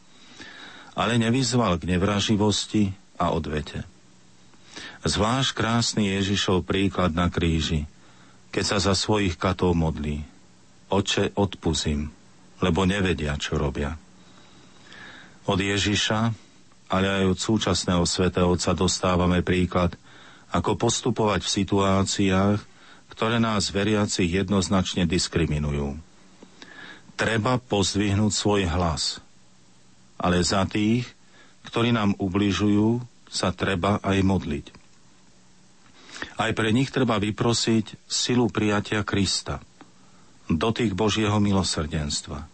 J: ale nevyzval k nevraživosti a odvete. Zvlášť krásny Ježišov príklad na kríži, keď sa za svojich katov modlí. Oče, odpuzím, lebo nevedia, čo robia. Od Ježiša, ale aj od súčasného svätého Otca dostávame príklad, ako postupovať v situáciách, ktoré nás veriacich jednoznačne diskriminujú. Treba pozdvihnúť svoj hlas – ale za tých, ktorí nám ubližujú, sa treba aj modliť. Aj pre nich treba vyprosiť silu prijatia Krista, dotyk Božieho milosrdenstva.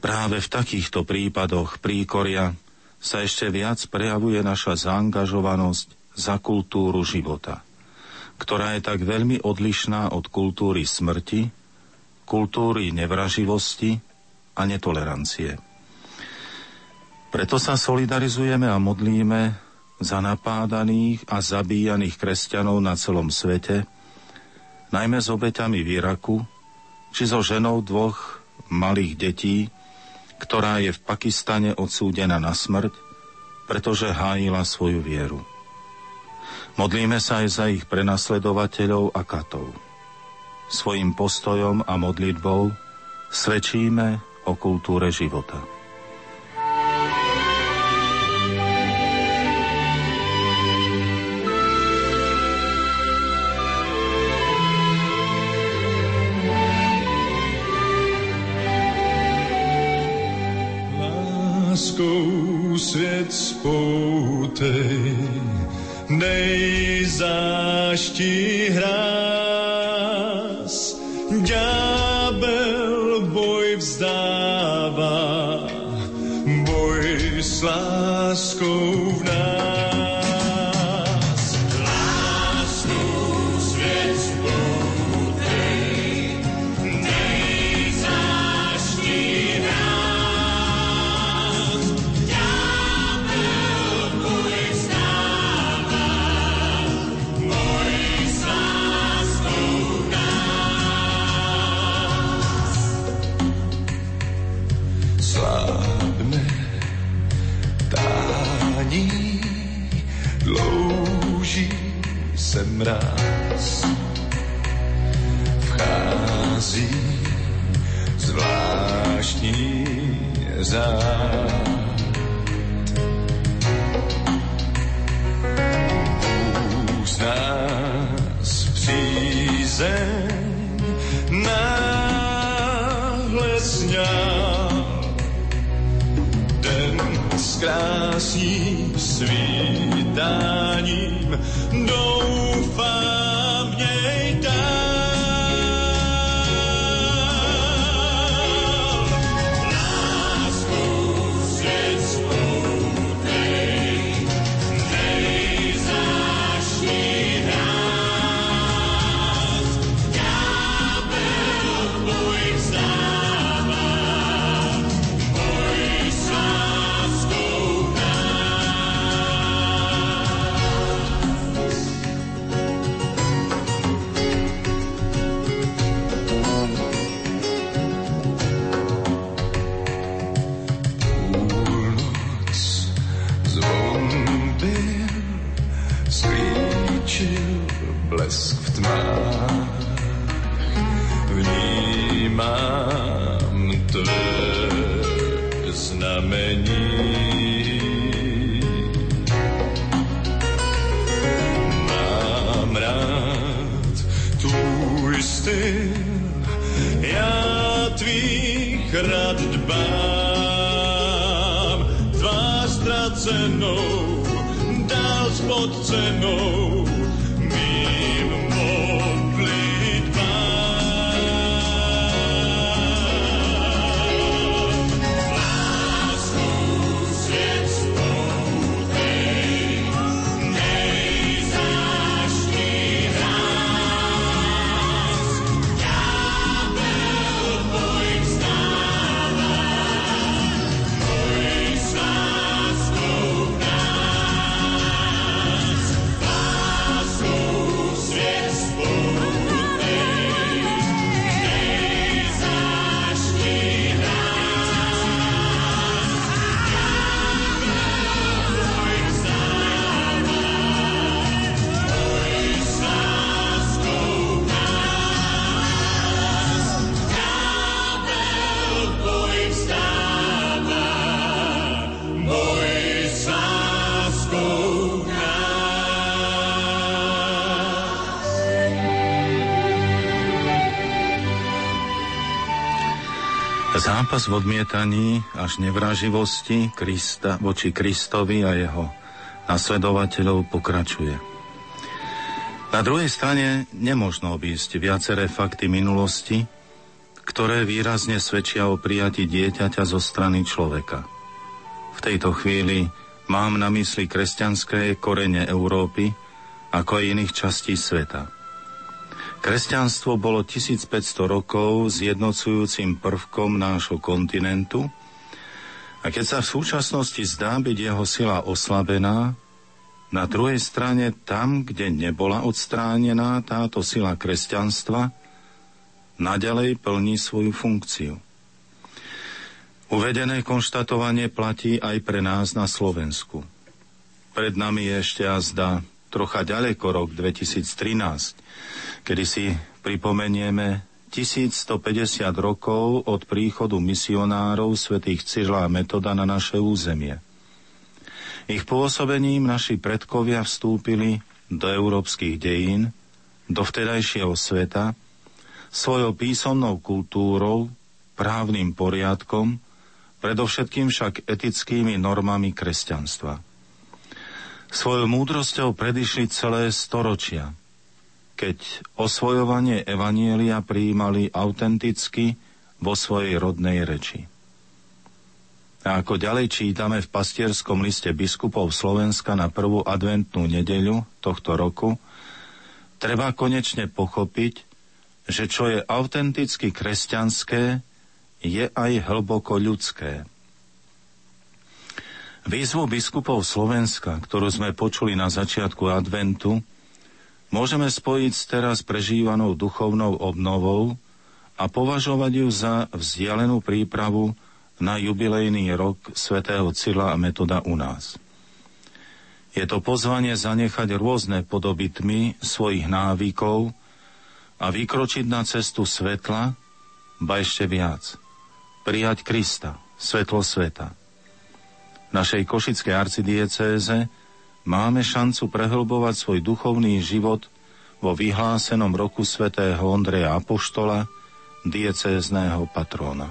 J: Práve v takýchto prípadoch príkoria sa ešte viac prejavuje naša zaangažovanosť za kultúru života, ktorá je tak veľmi odlišná od kultúry smrti, kultúry nevraživosti a netolerancie. Preto sa solidarizujeme a modlíme za napádaných a zabíjaných kresťanov na celom svete, najmä s obeťami v Iraku, či so ženou dvoch malých detí, ktorá je v Pakistane odsúdená na smrť, pretože hájila svoju vieru. Modlíme sa aj za ich prenasledovateľov a katov. Svojim postojom a modlitbou svedčíme o kultúre života.
L: svět spoutej, nejzáští hrás. Ďábel boj vzdává, boj s láskou mráz vchází zvláštní zád. Už nás přízeň náhle den s krásným svítáním doufám v
J: Zápas v odmietaní až nevraživosti Krista, voči Kristovi a jeho nasledovateľov pokračuje. Na druhej strane nemožno obísť viaceré fakty minulosti, ktoré výrazne svedčia o prijati dieťaťa zo strany človeka. V tejto chvíli mám na mysli kresťanské korene Európy, ako aj iných častí sveta. Kresťanstvo bolo 1500 rokov zjednocujúcim prvkom nášho kontinentu a keď sa v súčasnosti zdá byť jeho sila oslabená, na druhej strane tam, kde nebola odstránená táto sila kresťanstva, naďalej plní svoju funkciu. Uvedené konštatovanie platí aj pre nás na Slovensku. Pred nami je ešte azda trocha ďaleko rok 2013, kedy si pripomenieme 1150 rokov od príchodu misionárov svätých Cyrila a Metoda na naše územie. Ich pôsobením naši predkovia vstúpili do európskych dejín, do vtedajšieho sveta, svojou písomnou kultúrou, právnym poriadkom, predovšetkým však etickými normami kresťanstva. Svojou múdrosťou predišli celé storočia, keď osvojovanie Evanielia prijímali autenticky vo svojej rodnej reči. A ako ďalej čítame v pastierskom liste biskupov Slovenska na prvú adventnú nedeľu tohto roku, treba konečne pochopiť, že čo je autenticky kresťanské, je aj hlboko ľudské. Výzvu biskupov Slovenska, ktorú sme počuli na začiatku adventu, môžeme spojiť s teraz prežívanou duchovnou obnovou a považovať ju za vzdialenú prípravu na jubilejný rok svätého Cila a Metoda u nás. Je to pozvanie zanechať rôzne podoby tmy svojich návykov a vykročiť na cestu svetla, ba ešte viac. Prijať Krista, svetlo sveta. Našej košickej arcidiecéze máme šancu prehlbovať svoj duchovný život vo vyhlásenom roku svätého Ondreja Apoštola, diecézného patróna.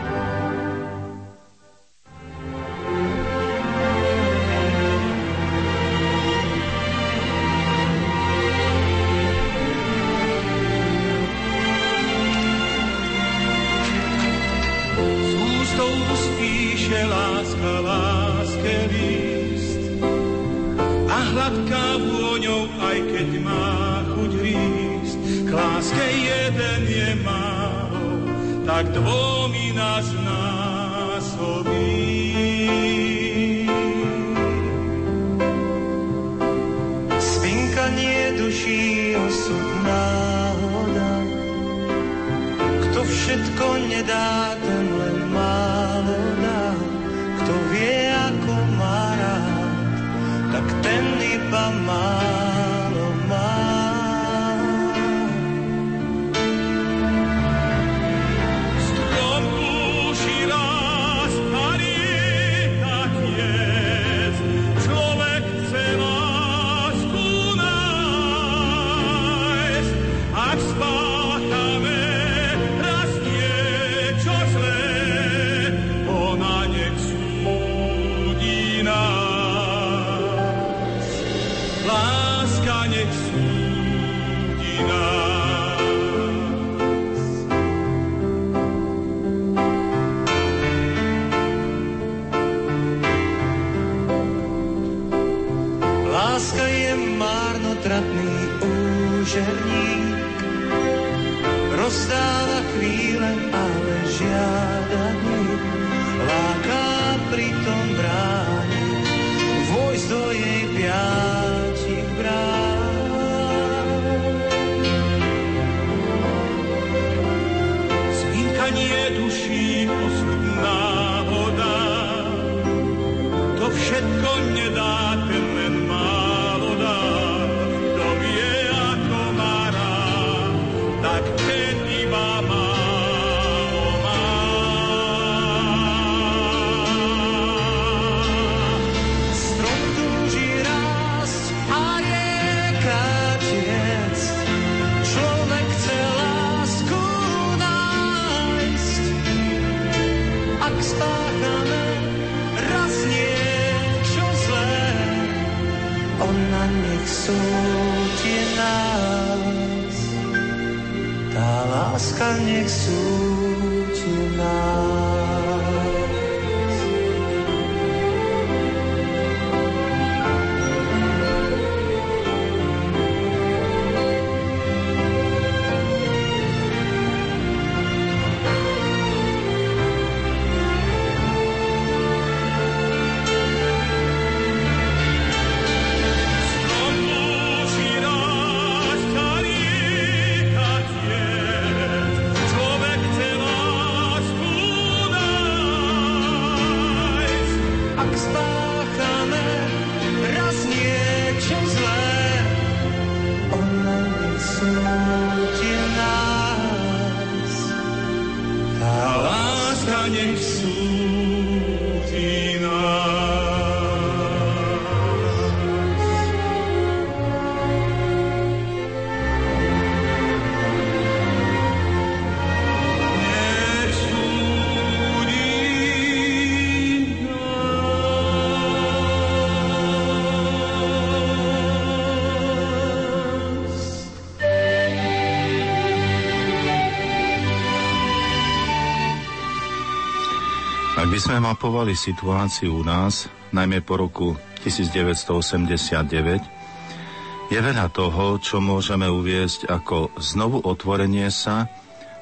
J: Sme mapovali situáciu u nás, najmä po roku 1989, je veľa toho, čo môžeme uviesť ako znovu otvorenie sa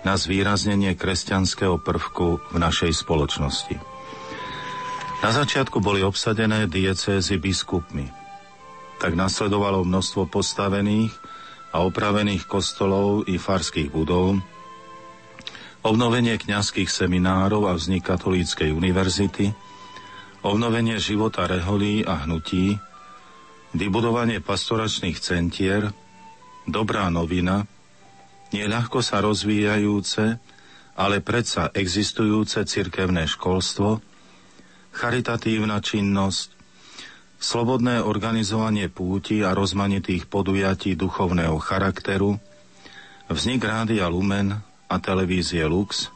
J: na zvýraznenie kresťanského prvku v našej spoločnosti. Na začiatku boli obsadené diecézy biskupmi. Tak nasledovalo množstvo postavených a opravených kostolov i farských budov, obnovenie kňazských seminárov a vznik katolíckej univerzity, obnovenie života reholí a hnutí, vybudovanie pastoračných centier, dobrá novina, neľahko sa rozvíjajúce, ale predsa existujúce cirkevné školstvo, charitatívna činnosť, slobodné organizovanie púti a rozmanitých podujatí duchovného charakteru, vznik Rádia Lumen a televízie Lux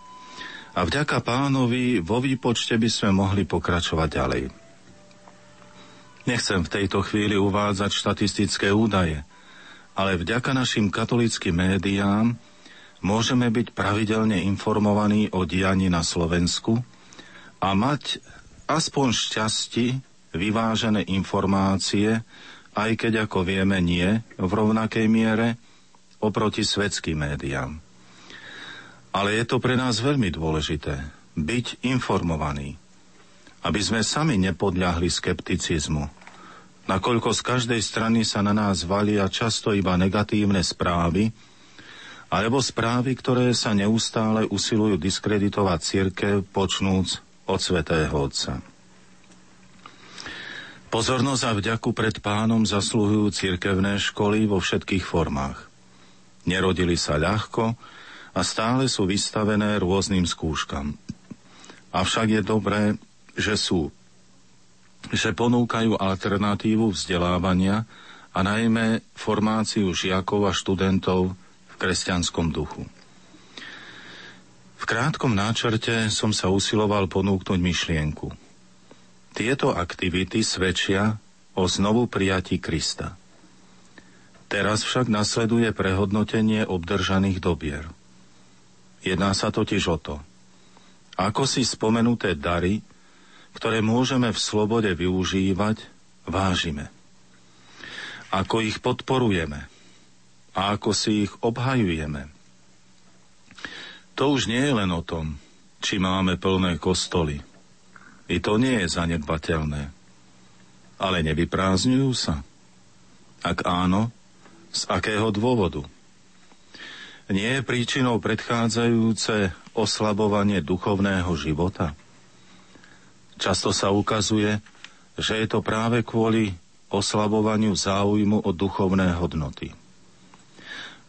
J: a vďaka pánovi vo výpočte by sme mohli pokračovať ďalej. Nechcem v tejto chvíli uvádzať štatistické údaje, ale vďaka našim katolickým médiám môžeme byť pravidelne informovaní o dianí na Slovensku a mať aspoň šťastí vyvážené informácie, aj keď ako vieme nie v rovnakej miere oproti svetským médiám. Ale je to pre nás veľmi dôležité byť informovaní, aby sme sami nepodľahli skepticizmu, nakoľko z každej strany sa na nás valia často iba negatívne správy, alebo správy, ktoré sa neustále usilujú diskreditovať církev, počnúc od svätého Otca. Pozornosť a vďaku pred pánom zasluhujú cirkevné školy vo všetkých formách. Nerodili sa ľahko a stále sú vystavené rôznym skúškam. Avšak je dobré, že sú, že ponúkajú alternatívu vzdelávania a najmä formáciu žiakov a študentov v kresťanskom duchu. V krátkom náčrte som sa usiloval ponúknuť myšlienku – tieto aktivity svedčia o znovu prijatí Krista. Teraz však nasleduje prehodnotenie obdržaných dobier. Jedná sa totiž o to, ako si spomenuté dary, ktoré môžeme v slobode využívať, vážime. Ako ich podporujeme a ako si ich obhajujeme. To už nie je len o tom, či máme plné kostoly – i to nie je zanedbateľné. Ale nevyprázdňujú sa? Ak áno, z akého dôvodu? Nie je príčinou predchádzajúce oslabovanie duchovného života? Často sa ukazuje, že je to práve kvôli oslabovaniu záujmu o duchovné hodnoty.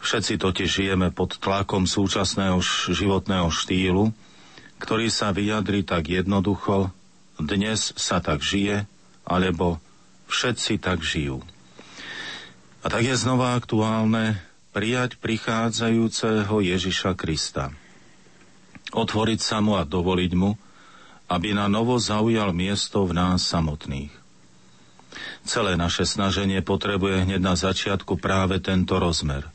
J: Všetci totiž žijeme pod tlakom súčasného životného štýlu, ktorý sa vyjadri tak jednoducho dnes sa tak žije, alebo všetci tak žijú. A tak je znova aktuálne prijať prichádzajúceho Ježiša Krista. Otvoriť sa mu a dovoliť mu, aby na novo zaujal miesto v nás samotných. Celé naše snaženie potrebuje hneď na začiatku práve tento rozmer.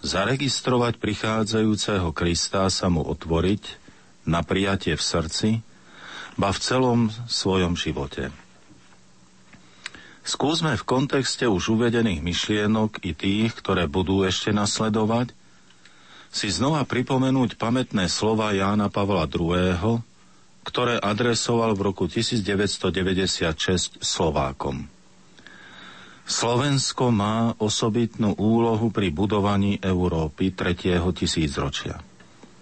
J: Zaregistrovať prichádzajúceho Krista sa mu otvoriť na prijatie v srdci ba v celom svojom živote. Skúsme v kontexte už uvedených myšlienok i tých, ktoré budú ešte nasledovať, si znova pripomenúť pamätné slova Jána Pavla II., ktoré adresoval v roku 1996 Slovákom. Slovensko má osobitnú úlohu pri budovaní Európy 3. tisícročia.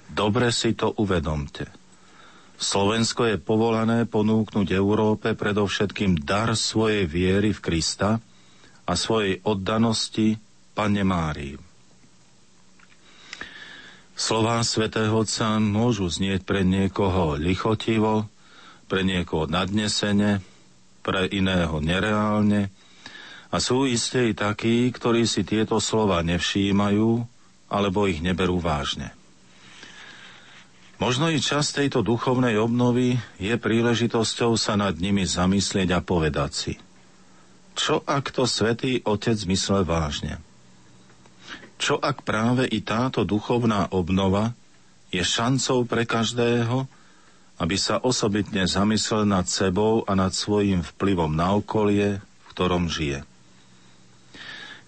J: Dobre si to uvedomte – Slovensko je povolané ponúknuť Európe predovšetkým dar svojej viery v Krista a svojej oddanosti Pane Márii. Slová svätého Otca môžu znieť pre niekoho lichotivo, pre niekoho nadnesene, pre iného nereálne a sú isté i takí, ktorí si tieto slova nevšímajú alebo ich neberú vážne. Možno i čas tejto duchovnej obnovy je príležitosťou sa nad nimi zamyslieť a povedať si, čo ak to svätý Otec myslel vážne? Čo ak práve i táto duchovná obnova je šancou pre každého, aby sa osobitne zamyslel nad sebou a nad svojim vplyvom na okolie, v ktorom žije.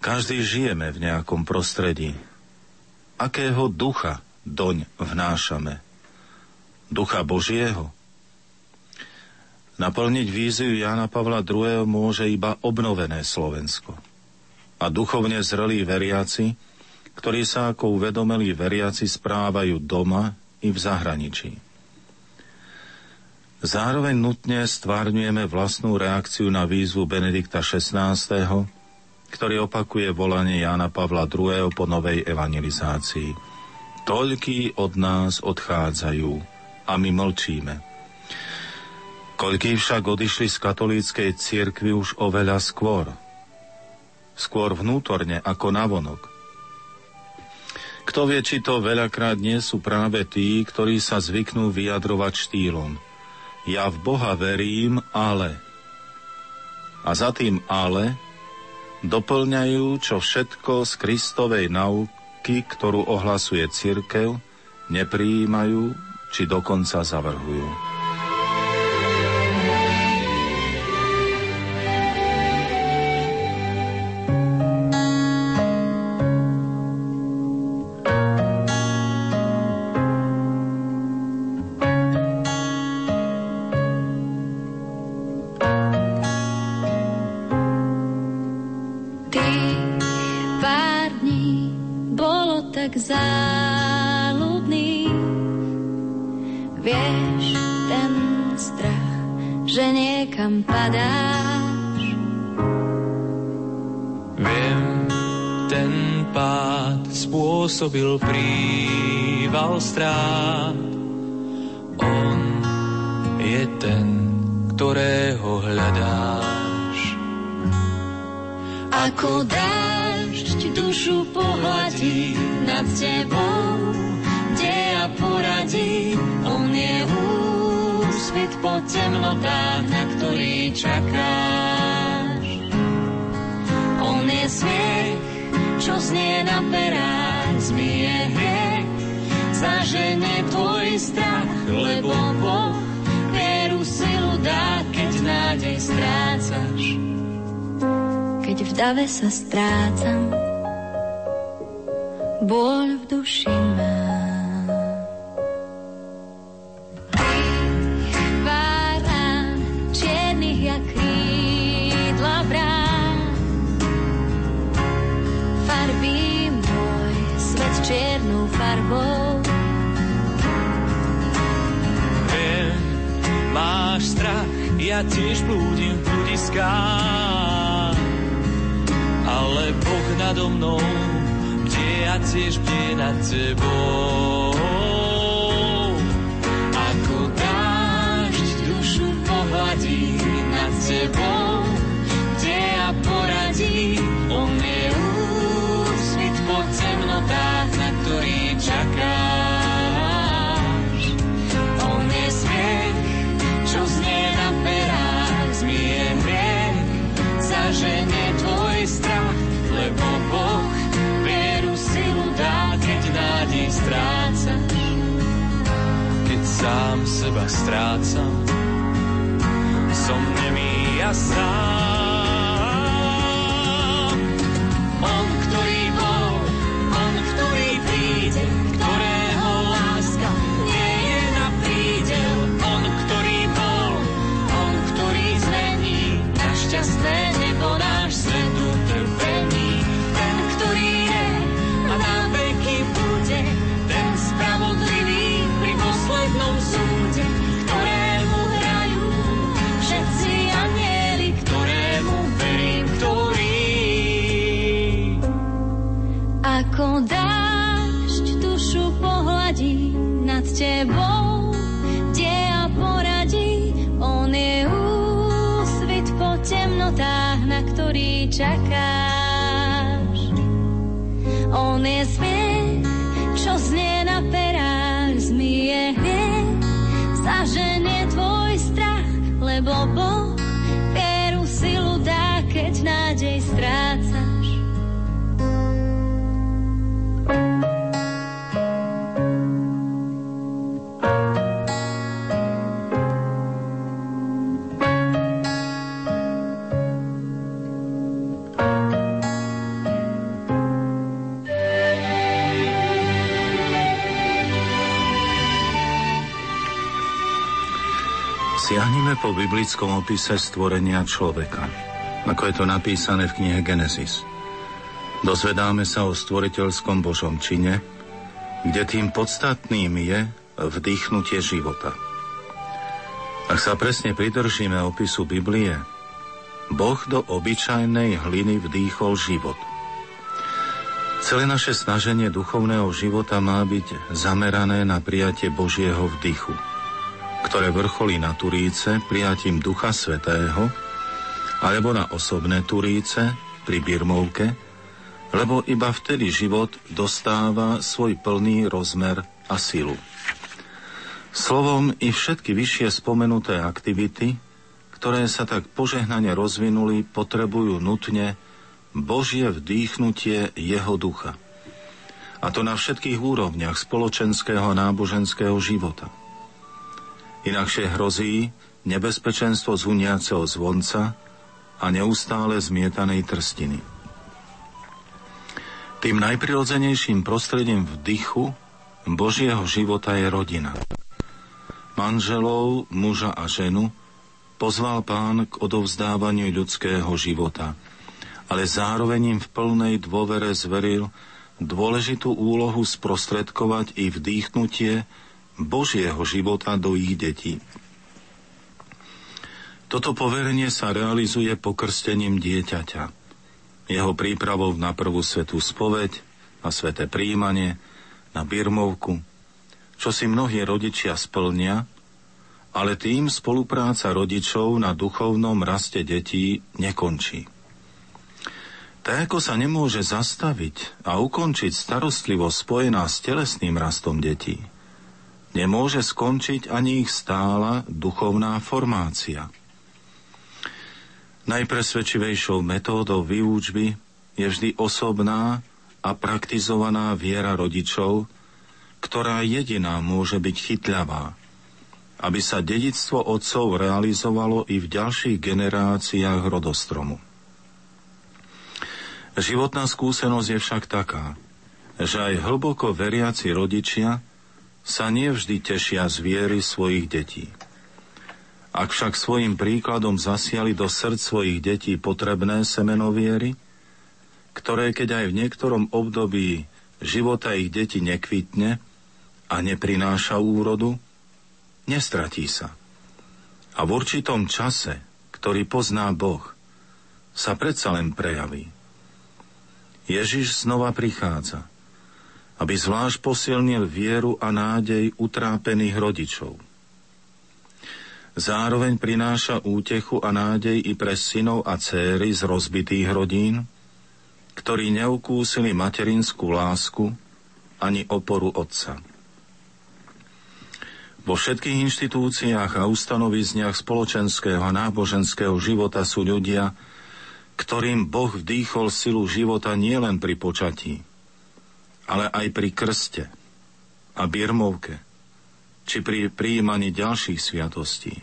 J: Každý žijeme v nejakom prostredí. Akého ducha doň vnášame – Ducha Božieho. Naplniť víziu Jana Pavla II. môže iba obnovené Slovensko. A duchovne zrelí veriaci, ktorí sa ako uvedomelí veriaci správajú doma i v zahraničí. Zároveň nutne stvárňujeme vlastnú reakciu na výzvu Benedikta XVI., ktorý opakuje volanie Jána Pavla II. po novej evangelizácii. Toľký od nás odchádzajú, a my mlčíme. Koľký však odišli z katolíckej cirkvi už oveľa skôr. Skôr vnútorne ako navonok. Kto vie, či to veľakrát nie sú práve tí, ktorí sa zvyknú vyjadrovať štýlom. Ja v Boha verím, ale. A za tým ale doplňajú, čo všetko z Kristovej nauky, ktorú ohlasuje cirkev, nepриjímajú či dokonca zavrhujú.
E: Dave sa strácam, temnotách, na ktorý čakáš. On je smiech,
J: Siahnime po biblickom opise stvorenia človeka, ako je to napísané v knihe Genesis. Dozvedáme sa o stvoriteľskom Božom čine, kde tým podstatným je vdýchnutie života. Ak sa presne pridržíme opisu Biblie, Boh do obyčajnej hliny vdýchol život. Celé naše snaženie duchovného života má byť zamerané na prijatie Božieho vdychu – ktoré vrcholí na Turíce prijatím Ducha Svetého, alebo na osobné Turíce pri Birmovke, lebo iba vtedy život dostáva svoj plný rozmer a silu. Slovom i všetky vyššie spomenuté aktivity, ktoré sa tak požehnane rozvinuli, potrebujú nutne Božie vdýchnutie Jeho ducha. A to na všetkých úrovniach spoločenského a náboženského života – Inakšie hrozí nebezpečenstvo zuniaceho zvonca a neustále zmietanej trstiny. Tým najprirodzenejším prostredím vdychu Božieho života je rodina. Manželov, muža a ženu pozval pán k odovzdávaniu ľudského života, ale zároveň im v plnej dôvere zveril dôležitú úlohu sprostredkovať i vdýchnutie Božieho života do ich detí. Toto poverenie sa realizuje pokrstením dieťaťa, jeho prípravou na prvú svetú spoveď, na sveté príjmanie, na birmovku, čo si mnohí rodičia splnia, ale tým spolupráca rodičov na duchovnom raste detí nekončí. Tak ako sa nemôže zastaviť a ukončiť starostlivo spojená s telesným rastom detí, nemôže skončiť ani ich stála duchovná formácia. Najpresvedčivejšou metódou výučby je vždy osobná a praktizovaná viera rodičov, ktorá jediná môže byť chytľavá, aby sa dedictvo otcov realizovalo i v ďalších generáciách rodostromu. Životná skúsenosť je však taká, že aj hlboko veriaci rodičia sa nevždy tešia z viery svojich detí. Ak však svojim príkladom zasiali do srdc svojich detí potrebné semeno viery, ktoré keď aj v niektorom období života ich deti nekvitne a neprináša úrodu, nestratí sa. A v určitom čase, ktorý pozná Boh, sa predsa len prejaví. Ježiš znova prichádza, aby zvlášť posilnil vieru a nádej utrápených rodičov. Zároveň prináša útechu a nádej i pre synov a céry z rozbitých rodín, ktorí neukúsili materinskú lásku ani oporu otca. Vo všetkých inštitúciách a ustanovizniach spoločenského a náboženského života sú ľudia, ktorým Boh vdýchol silu života nielen pri počatí, ale aj pri krste a birmovke, či pri príjmaní ďalších sviatostí.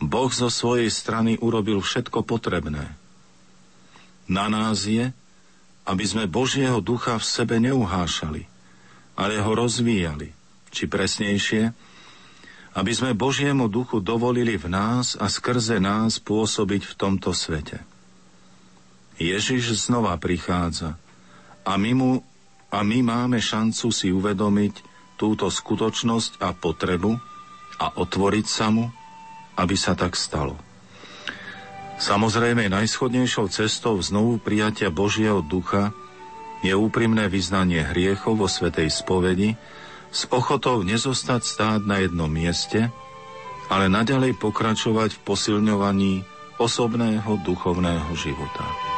J: Boh zo svojej strany urobil všetko potrebné. Na nás je, aby sme Božieho ducha v sebe neuhášali, ale ho rozvíjali, či presnejšie, aby sme Božiemu duchu dovolili v nás a skrze nás pôsobiť v tomto svete. Ježiš znova prichádza a my, mu, a my máme šancu si uvedomiť túto skutočnosť a potrebu a otvoriť sa mu, aby sa tak stalo. Samozrejme, najschodnejšou cestou znovu prijatia Božieho ducha je úprimné vyznanie hriechov vo Svetej spovedi s ochotou nezostať stáť na jednom mieste, ale naďalej pokračovať v posilňovaní osobného duchovného života.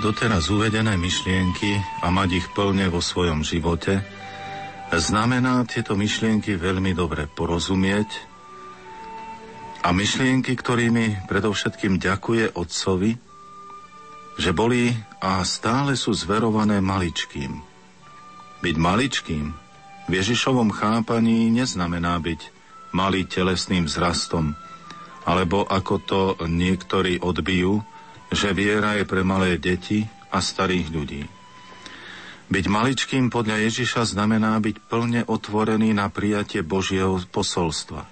J: Doteraz uvedené myšlienky a mať ich plne vo svojom živote znamená tieto myšlienky veľmi dobre porozumieť a myšlienky, ktorými predovšetkým ďakuje Otcovi, že boli a stále sú zverované maličkým. Byť maličkým v Ježišovom chápaní neznamená byť malý telesným vzrastom, alebo ako to niektorí odbijú, že viera je pre malé deti a starých ľudí. Byť maličkým podľa Ježiša znamená byť plne otvorený na prijatie Božieho posolstva.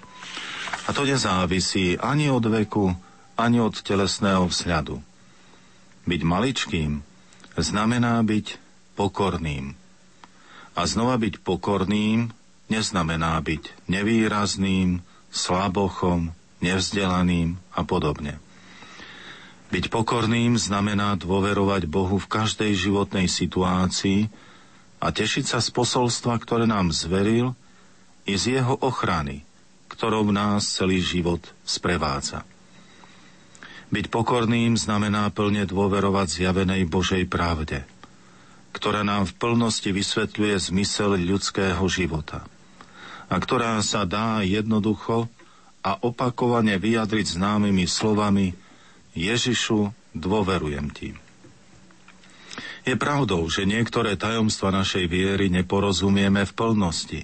J: A to nezávisí ani od veku, ani od telesného vzhľadu. Byť maličkým znamená byť pokorným. A znova byť pokorným neznamená byť nevýrazným, slabochom, nevzdelaným a podobne. Byť pokorným znamená dôverovať Bohu v každej životnej situácii a tešiť sa z posolstva, ktoré nám zveril, i z jeho ochrany, ktorou nás celý život sprevádza. Byť pokorným znamená plne dôverovať zjavenej Božej pravde, ktorá nám v plnosti vysvetľuje zmysel ľudského života a ktorá sa dá jednoducho a opakovane vyjadriť známymi slovami – Ježišu, dôverujem ti. Je pravdou, že niektoré tajomstva našej viery neporozumieme v plnosti.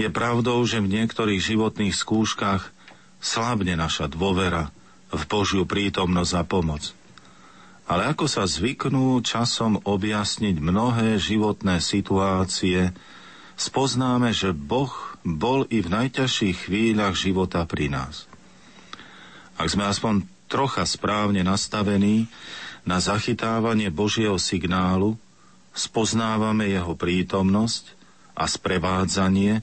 J: Je pravdou, že v niektorých životných skúškach slabne naša dôvera v Božiu prítomnosť a pomoc. Ale ako sa zvyknú časom objasniť mnohé životné situácie, spoznáme, že Boh bol i v najťažších chvíľach života pri nás. Ak sme aspoň trocha správne nastavený na zachytávanie Božieho signálu, spoznávame jeho prítomnosť a sprevádzanie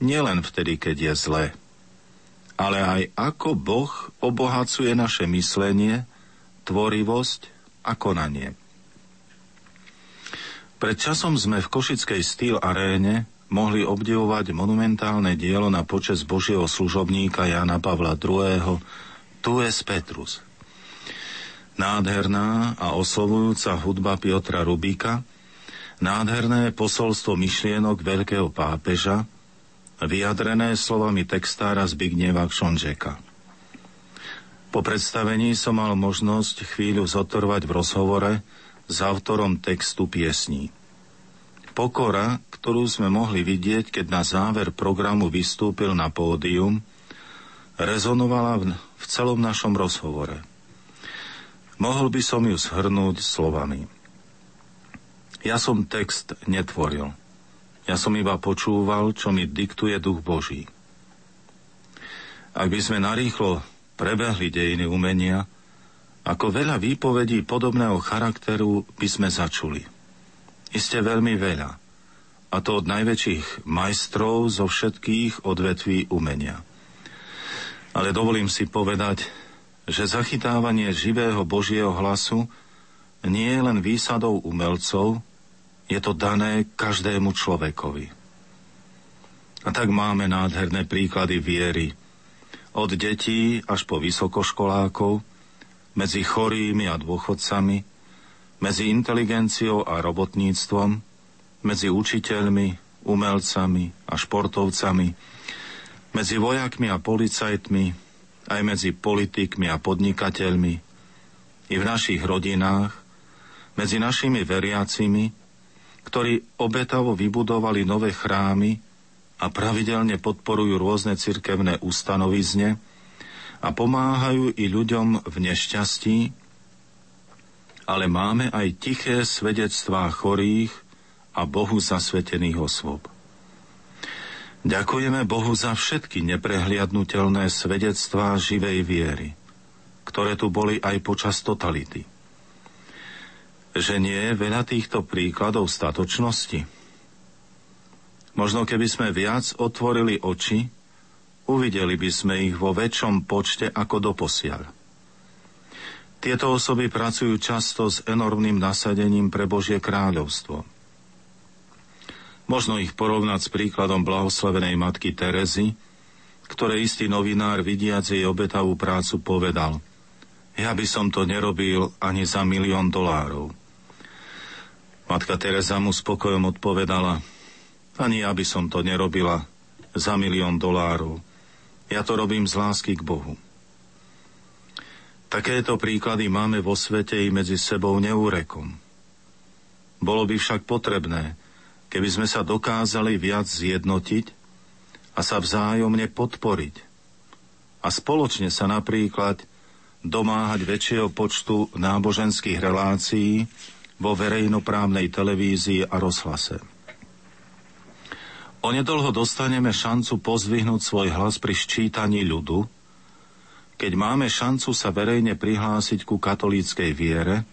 J: nielen vtedy, keď je zlé, ale aj ako Boh obohacuje naše myslenie, tvorivosť a konanie. Pred časom sme v Košickej stýl aréne mohli obdivovať monumentálne dielo na počas Božieho služobníka Jana Pavla II tu es Petrus. Nádherná a oslovujúca hudba Piotra Rubíka, nádherné posolstvo myšlienok veľkého pápeža, vyjadrené slovami textára Zbigneva Kšonžeka. Po predstavení som mal možnosť chvíľu zotrvať v rozhovore s autorom textu piesní. Pokora, ktorú sme mohli vidieť, keď na záver programu vystúpil na pódium, rezonovala v, v celom našom rozhovore. Mohol by som ju shrnúť slovami. Ja som text netvoril. Ja som iba počúval, čo mi diktuje duch Boží. Ak by sme narýchlo prebehli dejiny umenia, ako veľa výpovedí podobného charakteru by sme začuli. Iste veľmi veľa. A to od najväčších majstrov zo všetkých odvetví umenia ale dovolím si povedať, že zachytávanie živého Božieho hlasu nie je len výsadou umelcov, je to dané každému človekovi. A tak máme nádherné príklady viery. Od detí až po vysokoškolákov, medzi chorými a dôchodcami, medzi inteligenciou a robotníctvom, medzi učiteľmi, umelcami a športovcami, medzi vojakmi a policajtmi, aj medzi politikmi a podnikateľmi, i v našich rodinách, medzi našimi veriacimi, ktorí obetavo vybudovali nové chrámy a pravidelne podporujú rôzne cirkevné ustanovizne a pomáhajú i ľuďom v nešťastí, ale máme aj tiché svedectvá chorých a Bohu zasvetených osôb. Ďakujeme Bohu za všetky neprehliadnutelné svedectvá živej viery, ktoré tu boli aj počas totality. Že nie je veľa týchto príkladov statočnosti? Možno keby sme viac otvorili oči, uvideli by sme ich vo väčšom počte ako doposiaľ. Tieto osoby pracujú často s enormným nasadením pre Božie kráľovstvo – Možno ich porovnať s príkladom blahoslavenej matky Terezy, ktoré istý novinár vidiac jej obetavú prácu povedal Ja by som to nerobil ani za milión dolárov. Matka Teresa mu spokojom odpovedala, ani ja by som to nerobila za milión dolárov. Ja to robím z lásky k Bohu. Takéto príklady máme vo svete i medzi sebou neúrekom. Bolo by však potrebné, keby sme sa dokázali viac zjednotiť a sa vzájomne podporiť. A spoločne sa napríklad domáhať väčšieho počtu náboženských relácií vo verejnoprávnej televízii a rozhlase. Onedlho dostaneme šancu pozvihnúť svoj hlas pri ščítaní ľudu, keď máme šancu sa verejne prihlásiť ku katolíckej viere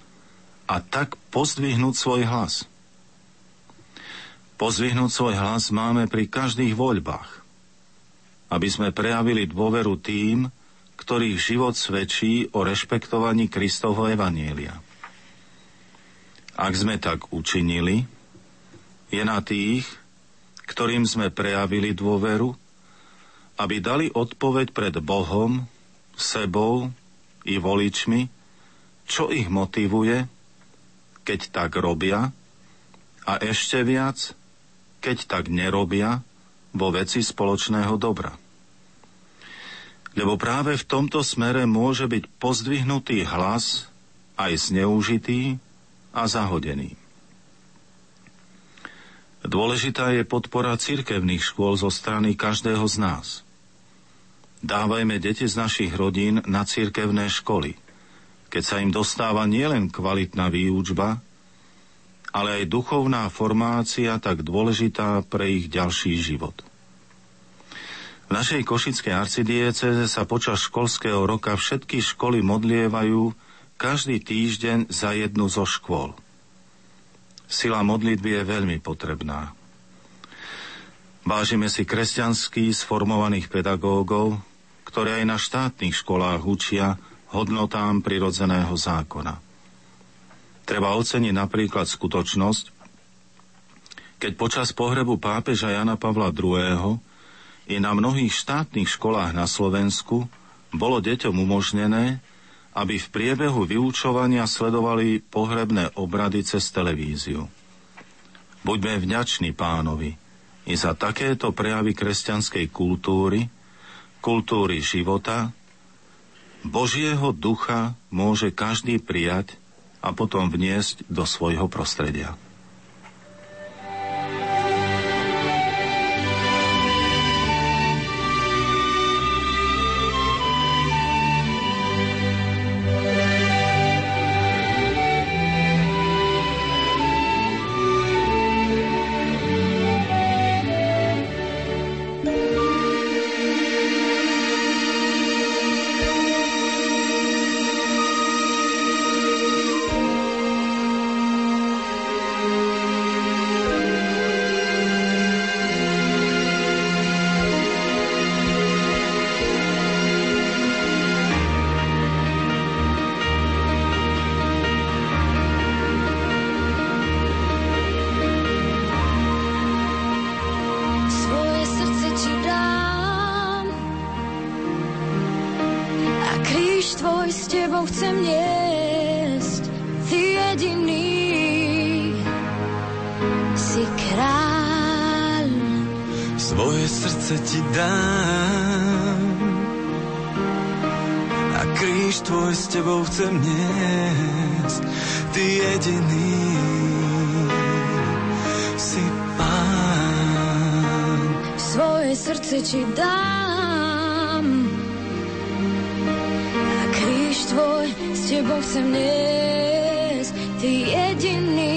J: a tak pozdvihnúť svoj hlas. Pozdvihnúť svoj hlas máme pri každých voľbách, aby sme prejavili dôveru tým, ktorých život svedčí o rešpektovaní Kristovho Evanielia. Ak sme tak učinili, je na tých, ktorým sme prejavili dôveru, aby dali odpoveď pred Bohom sebou i voličmi, čo ich motivuje, keď tak robia, a ešte viac, keď tak nerobia vo veci spoločného dobra. Lebo práve v tomto smere môže byť pozdvihnutý hlas aj zneužitý a zahodený. Dôležitá je podpora cirkevných škôl zo strany každého z nás – Dávajme deti z našich rodín na cirkevné školy, keď sa im dostáva nielen kvalitná výučba, ale aj duchovná formácia tak dôležitá pre ich ďalší život. V našej košickej arcidieceze sa počas školského roka všetky školy modlievajú každý týždeň za jednu zo škôl. Sila modlitby je veľmi potrebná. Vážime si kresťanský sformovaných pedagógov, ktoré aj na štátnych školách učia hodnotám prirodzeného zákona. Treba oceniť napríklad skutočnosť, keď počas pohrebu pápeža Jana Pavla II. i na mnohých štátnych školách na Slovensku bolo deťom umožnené, aby v priebehu vyučovania sledovali pohrebné obrady cez televíziu. Buďme vďační pánovi, i za takéto prejavy kresťanskej kultúry, kultúry života, Božieho ducha môže každý prijať a potom vniesť do svojho prostredia.
L: Svoje srdce ti dám. A
E: kríž tvoj s tebou chcem niesť, ty jediný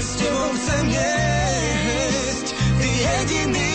L: s tebou chcem niesť, ty jediný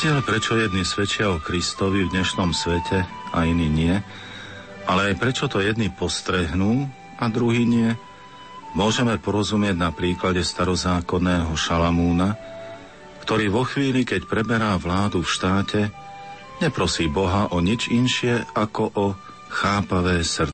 J: Rozdiel, prečo jedni svedčia o Kristovi v dnešnom svete a iní nie, ale aj prečo to jedni postrehnú a druhí nie, môžeme porozumieť na príklade starozákonného Šalamúna, ktorý vo chvíli, keď preberá vládu v štáte, neprosí Boha o nič inšie ako o chápavé srdce.